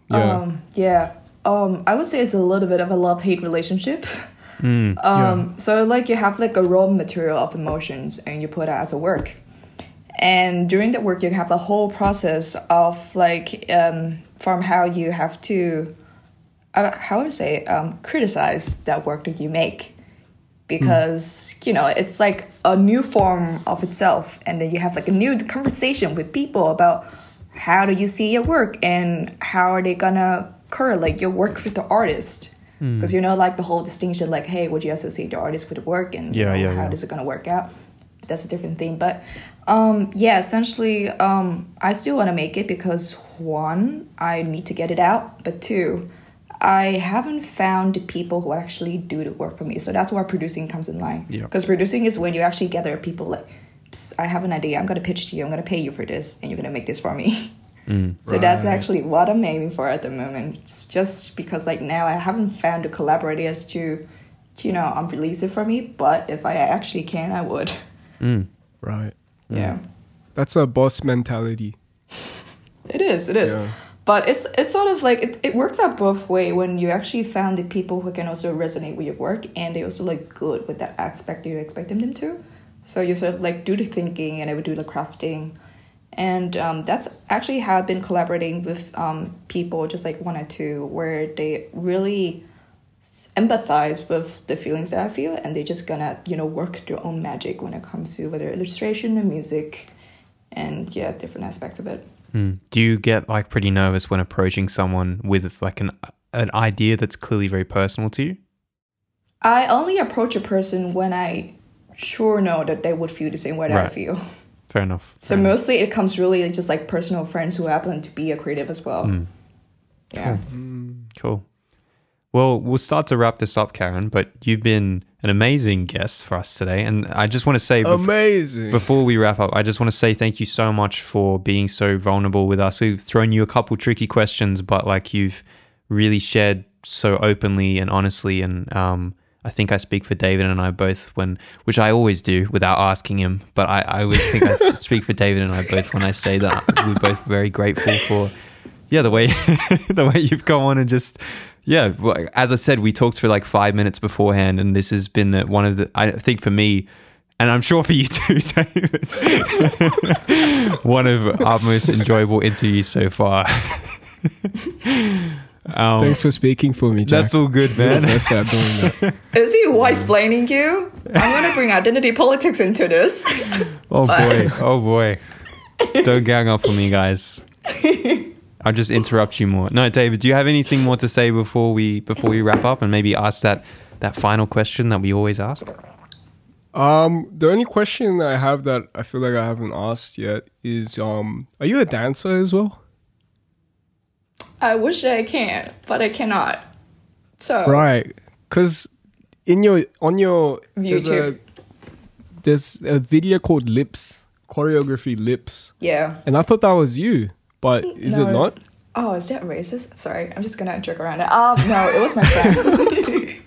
yeah Um, yeah. Um, I would say it's a little bit of a love hate relationship. Mm. [LAUGHS] Um, so like you have like a raw material of emotions and you put it as a work. And during the work you have the whole process of like um, from how you have to uh, how would I say um, criticize that work that you make because you know it's like a new form of itself and then you have like a new conversation with people about how do you see your work and how are they gonna correlate your work with the artist. Because you know like the whole distinction like hey would you associate the artist with the work? And you Yeah, know, yeah, how yeah. is it gonna work out? That's a different thing but um yeah essentially um i still want to make it because one i need to get it out but two i haven't found the people who actually do the work for me. So that's where producing comes in line. Yeah. because producing is when you actually gather people like i have an idea. I'm gonna pitch to you. I'm gonna pay you for this and you're gonna make this for me. [LAUGHS] So that's actually what i'm aiming for at the moment. It's just because like now i haven't found a collaborator as to you know um, release it for me but if i actually can i would. Mm. right. Yeah. That's a boss mentality. [LAUGHS] It is, it is. Yeah. But it's it's sort of like it, it works out both way when you actually found the people who can also resonate with your work and they also like good with that aspect you expect them to. So you sort of like do the thinking and I would do the crafting. And um, that's actually how I've been collaborating with um, people, just like one or two, where they really empathize with the feelings that I feel and they're just gonna, you know, work their own magic when it comes to whether illustration or music and yeah, different aspects of it. Mm. Do you get like pretty nervous when approaching someone with like an an idea that's clearly very personal to you? I only approach a person when I sure know that they would feel the same way that I feel. Fair enough. So mostly it comes really just like personal friends who happen to be a creative as well. Mm. Yeah. Cool. Well, we'll start to wrap this up, Karen, but you've been an amazing guest for us today. And I just want to say, bef- amazing before we wrap up, I just want to say thank you so much for being so vulnerable with us. We've thrown you a couple tricky questions, but like you've really shared so openly and honestly. And um, I think I speak for David and I both when, which I always do without asking him, but I, I always think I [LAUGHS] speak for David and I both when I say that we're both very grateful for, yeah, the way [LAUGHS] the way you've gone on and just. Yeah, well, as I said, we talked for like five minutes beforehand, and this has been one of the. I think for me, and I'm sure for you too, [LAUGHS] David, [LAUGHS] one of our most enjoyable interviews so far. [LAUGHS] um, thanks for speaking for me Jak. that's all good, man. That's that doing that. Is he white explaining you? I'm gonna bring identity politics into this. Oh boy, oh boy! Don't gang up on me, guys. I'll just interrupt you more. No, David, do you have anything more to say before we before we wrap up and maybe ask that that final question that we always ask? Um, the only question I have that I feel like I haven't asked yet is, um, are you a dancer as well? I wish I can, but I cannot. So Right, because in your on your there's a, YouTube. there's a video called Lips choreography Lips, yeah. and I thought that was you, but is No, it not? Oh, is that racist? Sorry, I'm just gonna joke around it. Um, no, it was my friend. [LAUGHS]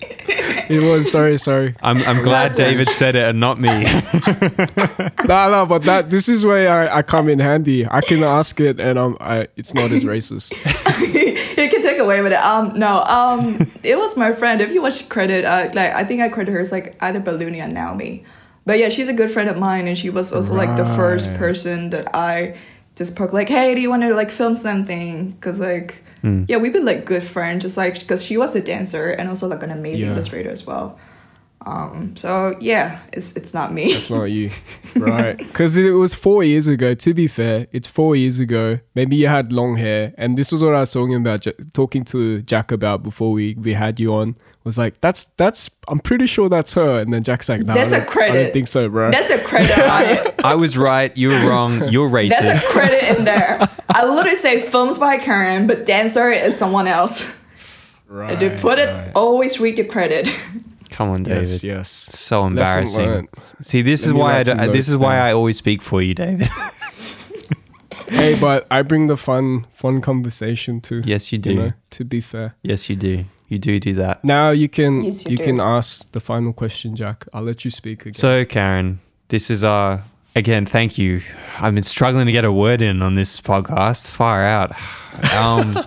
It was. Sorry, sorry. I'm I'm glad David said it and not me. [LAUGHS] no, no, but that this is where I, I come in handy. I can ask it, and um, I it's not as racist. [LAUGHS] you can take away with it. Um, no, um, it was my friend. If you watch credit, uh, like I think I credit her as like either Balloony or Naomi. But yeah, she's a good friend of mine, and she was also like the first person that I just poked like, hey, do you want to like film something? Because like, yeah, we've been like good friends, just like because she was a dancer and also like an amazing Yeah. illustrator as well. Um, so yeah, it's it's not me. It's not you, [LAUGHS] right? Because it was four years ago. To be fair, it's four years ago. Maybe you had long hair, and this was what I was talking about, talking to Jak about before we we had you on. Was like, that's that's. I'm pretty sure that's her. And then Jak's like, no, That's I a don't- I credit. don't think so, bro. That's a credit [LAUGHS] on it. I was right. You were wrong. You're racist. That's racist. a credit in there. [LAUGHS] I literally say films by Karen, but dancer is someone else. right, And to put it, right. always read the credit. Come on, David. Yes, yes. So embarrassing. See, this Let is why I don't, this notes is why. I always speak for you, David. [LAUGHS] hey, but I bring the fun, fun conversation too. yes, you do. You know, to be fair. Yes, you do. You do do that. Now you can Yes, you you can ask the final question, Jak. I'll let you speak again. So, Karen, this is our again. Thank you. I've been struggling to get a word in on this podcast. Far out. Um,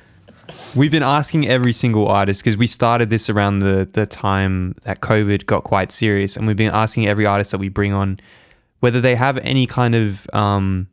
[LAUGHS] we've been asking every single artist because we started this around the the time that COVID got quite serious, and we've been asking every artist that we bring on whether they have any kind of um,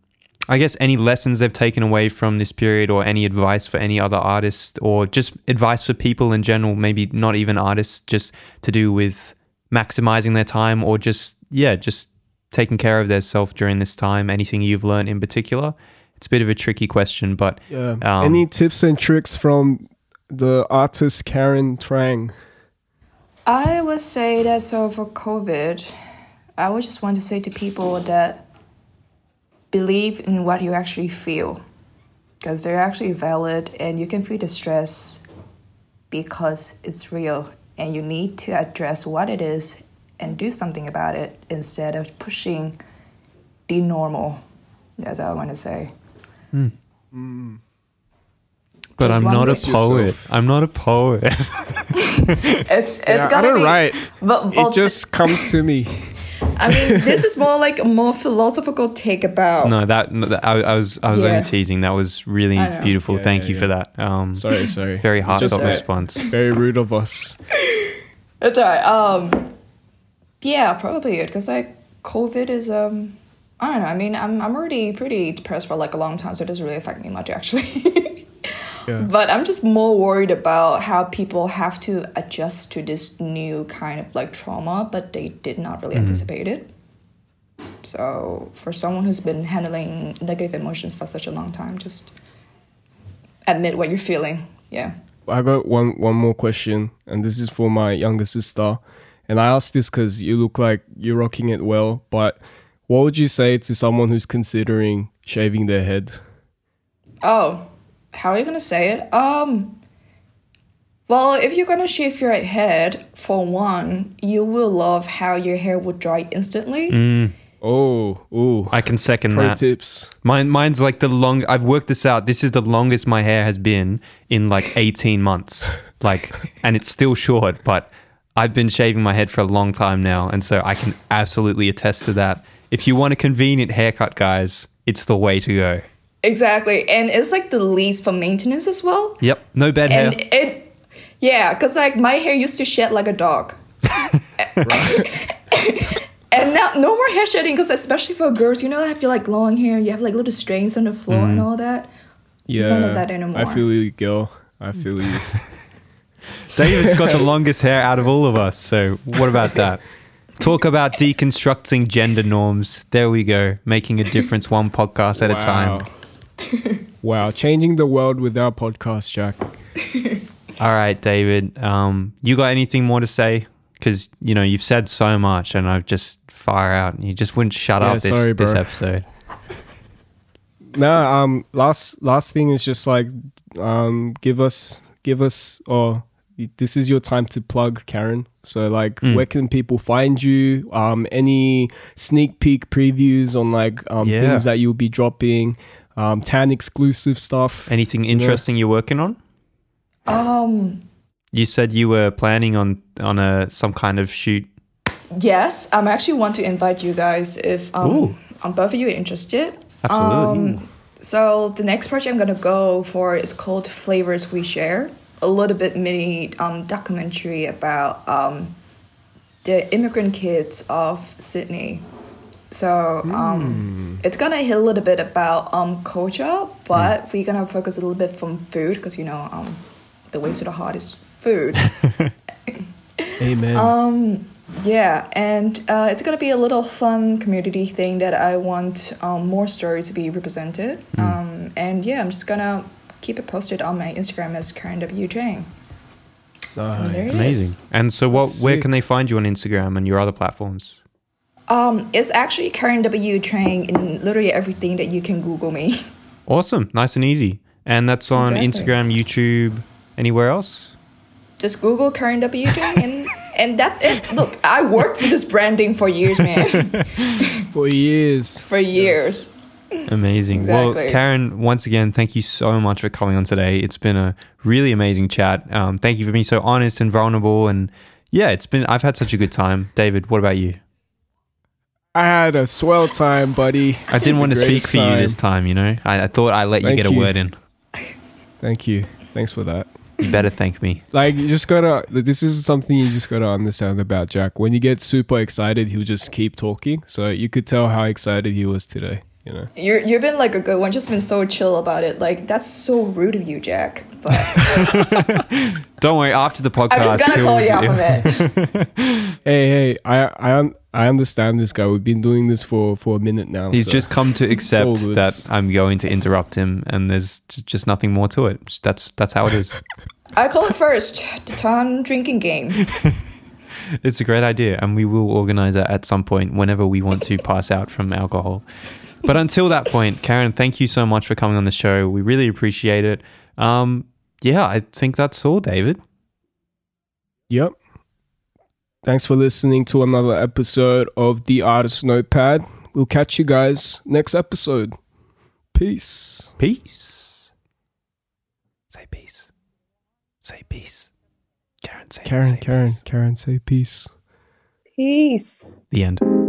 I guess any lessons they've taken away from this period or any advice for any other artists or just advice for people in general, maybe not even artists, just to do with maximizing their time or just, yeah, just taking care of their self during this time. Anything you've learned in particular? It's a bit of a tricky question, but yeah. um, Any tips and tricks from the artist Karen Trang? I would say that so for COVID, I would just want to say to people that believe in what you actually feel because they're actually valid and you can feel the stress because it's real and you need to address what it is and do something about it instead of pushing the normal. That's all I want to say. Hmm. Mm. but I'm Just not a poet. I'm not a poet. [LAUGHS] It's it's Yeah, I gonna don't be write. But, It just comes to me. I mean, this is more like a more philosophical take about. no, that, no, that I, I was I was Yeah. only teasing. That was really beautiful. Yeah, Thank yeah, you yeah. for that. Um, Sorry, sorry. very heartfelt response. Very rude of us. [LAUGHS] It's alright. Um, yeah, probably it because like COVID is um, I don't know. I mean, I'm I'm already pretty depressed for like a long time, so it doesn't really affect me much actually. [LAUGHS] Yeah. But I'm just more worried about how people have to adjust to this new kind of like trauma, but they did not really mm-hmm. anticipate it. So for someone who's been handling negative emotions for such a long time, just admit what you're feeling. Yeah. I got one one more question, and this is for my younger sister. And I asked this because you look like you're rocking it well. But what would you say to someone who's considering shaving their head? Oh, how are you gonna say it? Um. Well, if you're gonna shave your head, for one, you will love how your hair would dry instantly. Oh, ooh. I can second Pro that. tips. Mine, mine's like the long. I've worked this out. This is the longest my hair has been in like [LAUGHS] eighteen months. Like, and it's still short, but I've been shaving my head for a long time now, and so I can absolutely attest to that. If you want a convenient haircut, guys, it's the way to go. Exactly, and it's like the least for maintenance as well. Yep, no bad hair. And it, yeah, cause like my hair used to shed like a dog. [LAUGHS] And now no more hair shedding, cause especially for girls, you know, I have your like long hair, you have like little strands on the floor and mm-hmm. all that. Yeah. None of that anymore. I feel you, girl. I feel you. [LAUGHS] David's got the longest hair out of all of us. So what about that? Talk about deconstructing gender norms. There we go, making a difference one podcast at a time. [LAUGHS] wow, changing the world with our podcast, Jak. [LAUGHS] All right, David. Um, you got anything more to say? Because you know you've said so much, and I've just fire out, and you just wouldn't shut Yeah, up this sorry, this episode. [LAUGHS] No, um, last last thing is just like, um, give us give us or this is your time to plug, Karen. So like, Hmm. where can people find you? Um, any sneak peek previews on like um Yeah. things that you'll be dropping, um, tan exclusive stuff. Anything interesting you're working on? Um, You said you were planning on on a some kind of shoot. yes, I'm actually want to invite you guys if um, Ooh. um both of you are interested. Absolutely. Um, so the next project I'm gonna go for it's called Flavors We Share. A little bit mini um, documentary about um, the immigrant kids of Sydney. So um, it's gonna hit a little bit about um, culture, but we're gonna focus a little bit from food because you know um, the way to the heart is food. [LAUGHS] Amen. Um, yeah, and uh, it's gonna be a little fun community thing that I want um, more stories to be represented. Um, and yeah, I'm just gonna keep it posted on my Instagram as Karen W Trang. Nice. there. Amazing. And so, what? That's Where sick. can they find you on Instagram and your other platforms? Um, it's actually Karen W Trang in literally everything that you can Google me. [LAUGHS] Awesome, nice and easy. And that's on Exactly. Instagram, YouTube, anywhere else. Just Google Karen W Trang and [LAUGHS] and that's it. Look, I worked this branding for years, man, [LAUGHS] For years. for years. Amazing. Well, Karen, once again, thank you so much for coming on today. It's been a really amazing chat. Um, thank you for being so honest and vulnerable. And yeah, it's been, I've had such a good time. David, what about you? I had a swell time, buddy. I didn't want to speak Greatest for you this time, you know? I, I thought I'd let you Thank get a you. word in. Thank you. Thanks for that. You better thank me. Like you just gotta. This is something you just gotta understand about Jak. When you get super excited, he'll just keep talking. So you could tell how excited he was today. You know. You're you've been like a good one, just been so chill about it. Like that's so rude of you, Jak. But [LAUGHS] Don't worry, after the podcast. I'm just gonna call you out from it. [LAUGHS] Hey, hey, I, I, un- I understand this guy. We've been doing this for for a minute now. He's so- just come to accept good. that I'm going to interrupt him, and there's just nothing more to it. That's that's how it is. [LAUGHS] I call it first the ton drinking game. It's a great idea, and we will organize that at some point whenever we want to pass out from alcohol. But until that point, Karen, thank you so much for coming on the show. We really appreciate it. Um, yeah, I think that's all, David. Yep. Thanks for listening to another episode of the Artist Notepad. We'll catch you guys next episode. Peace. Peace. Say peace. Say peace. Karen, say Karen, say Karen, peace. Karen, say peace. Peace. The end.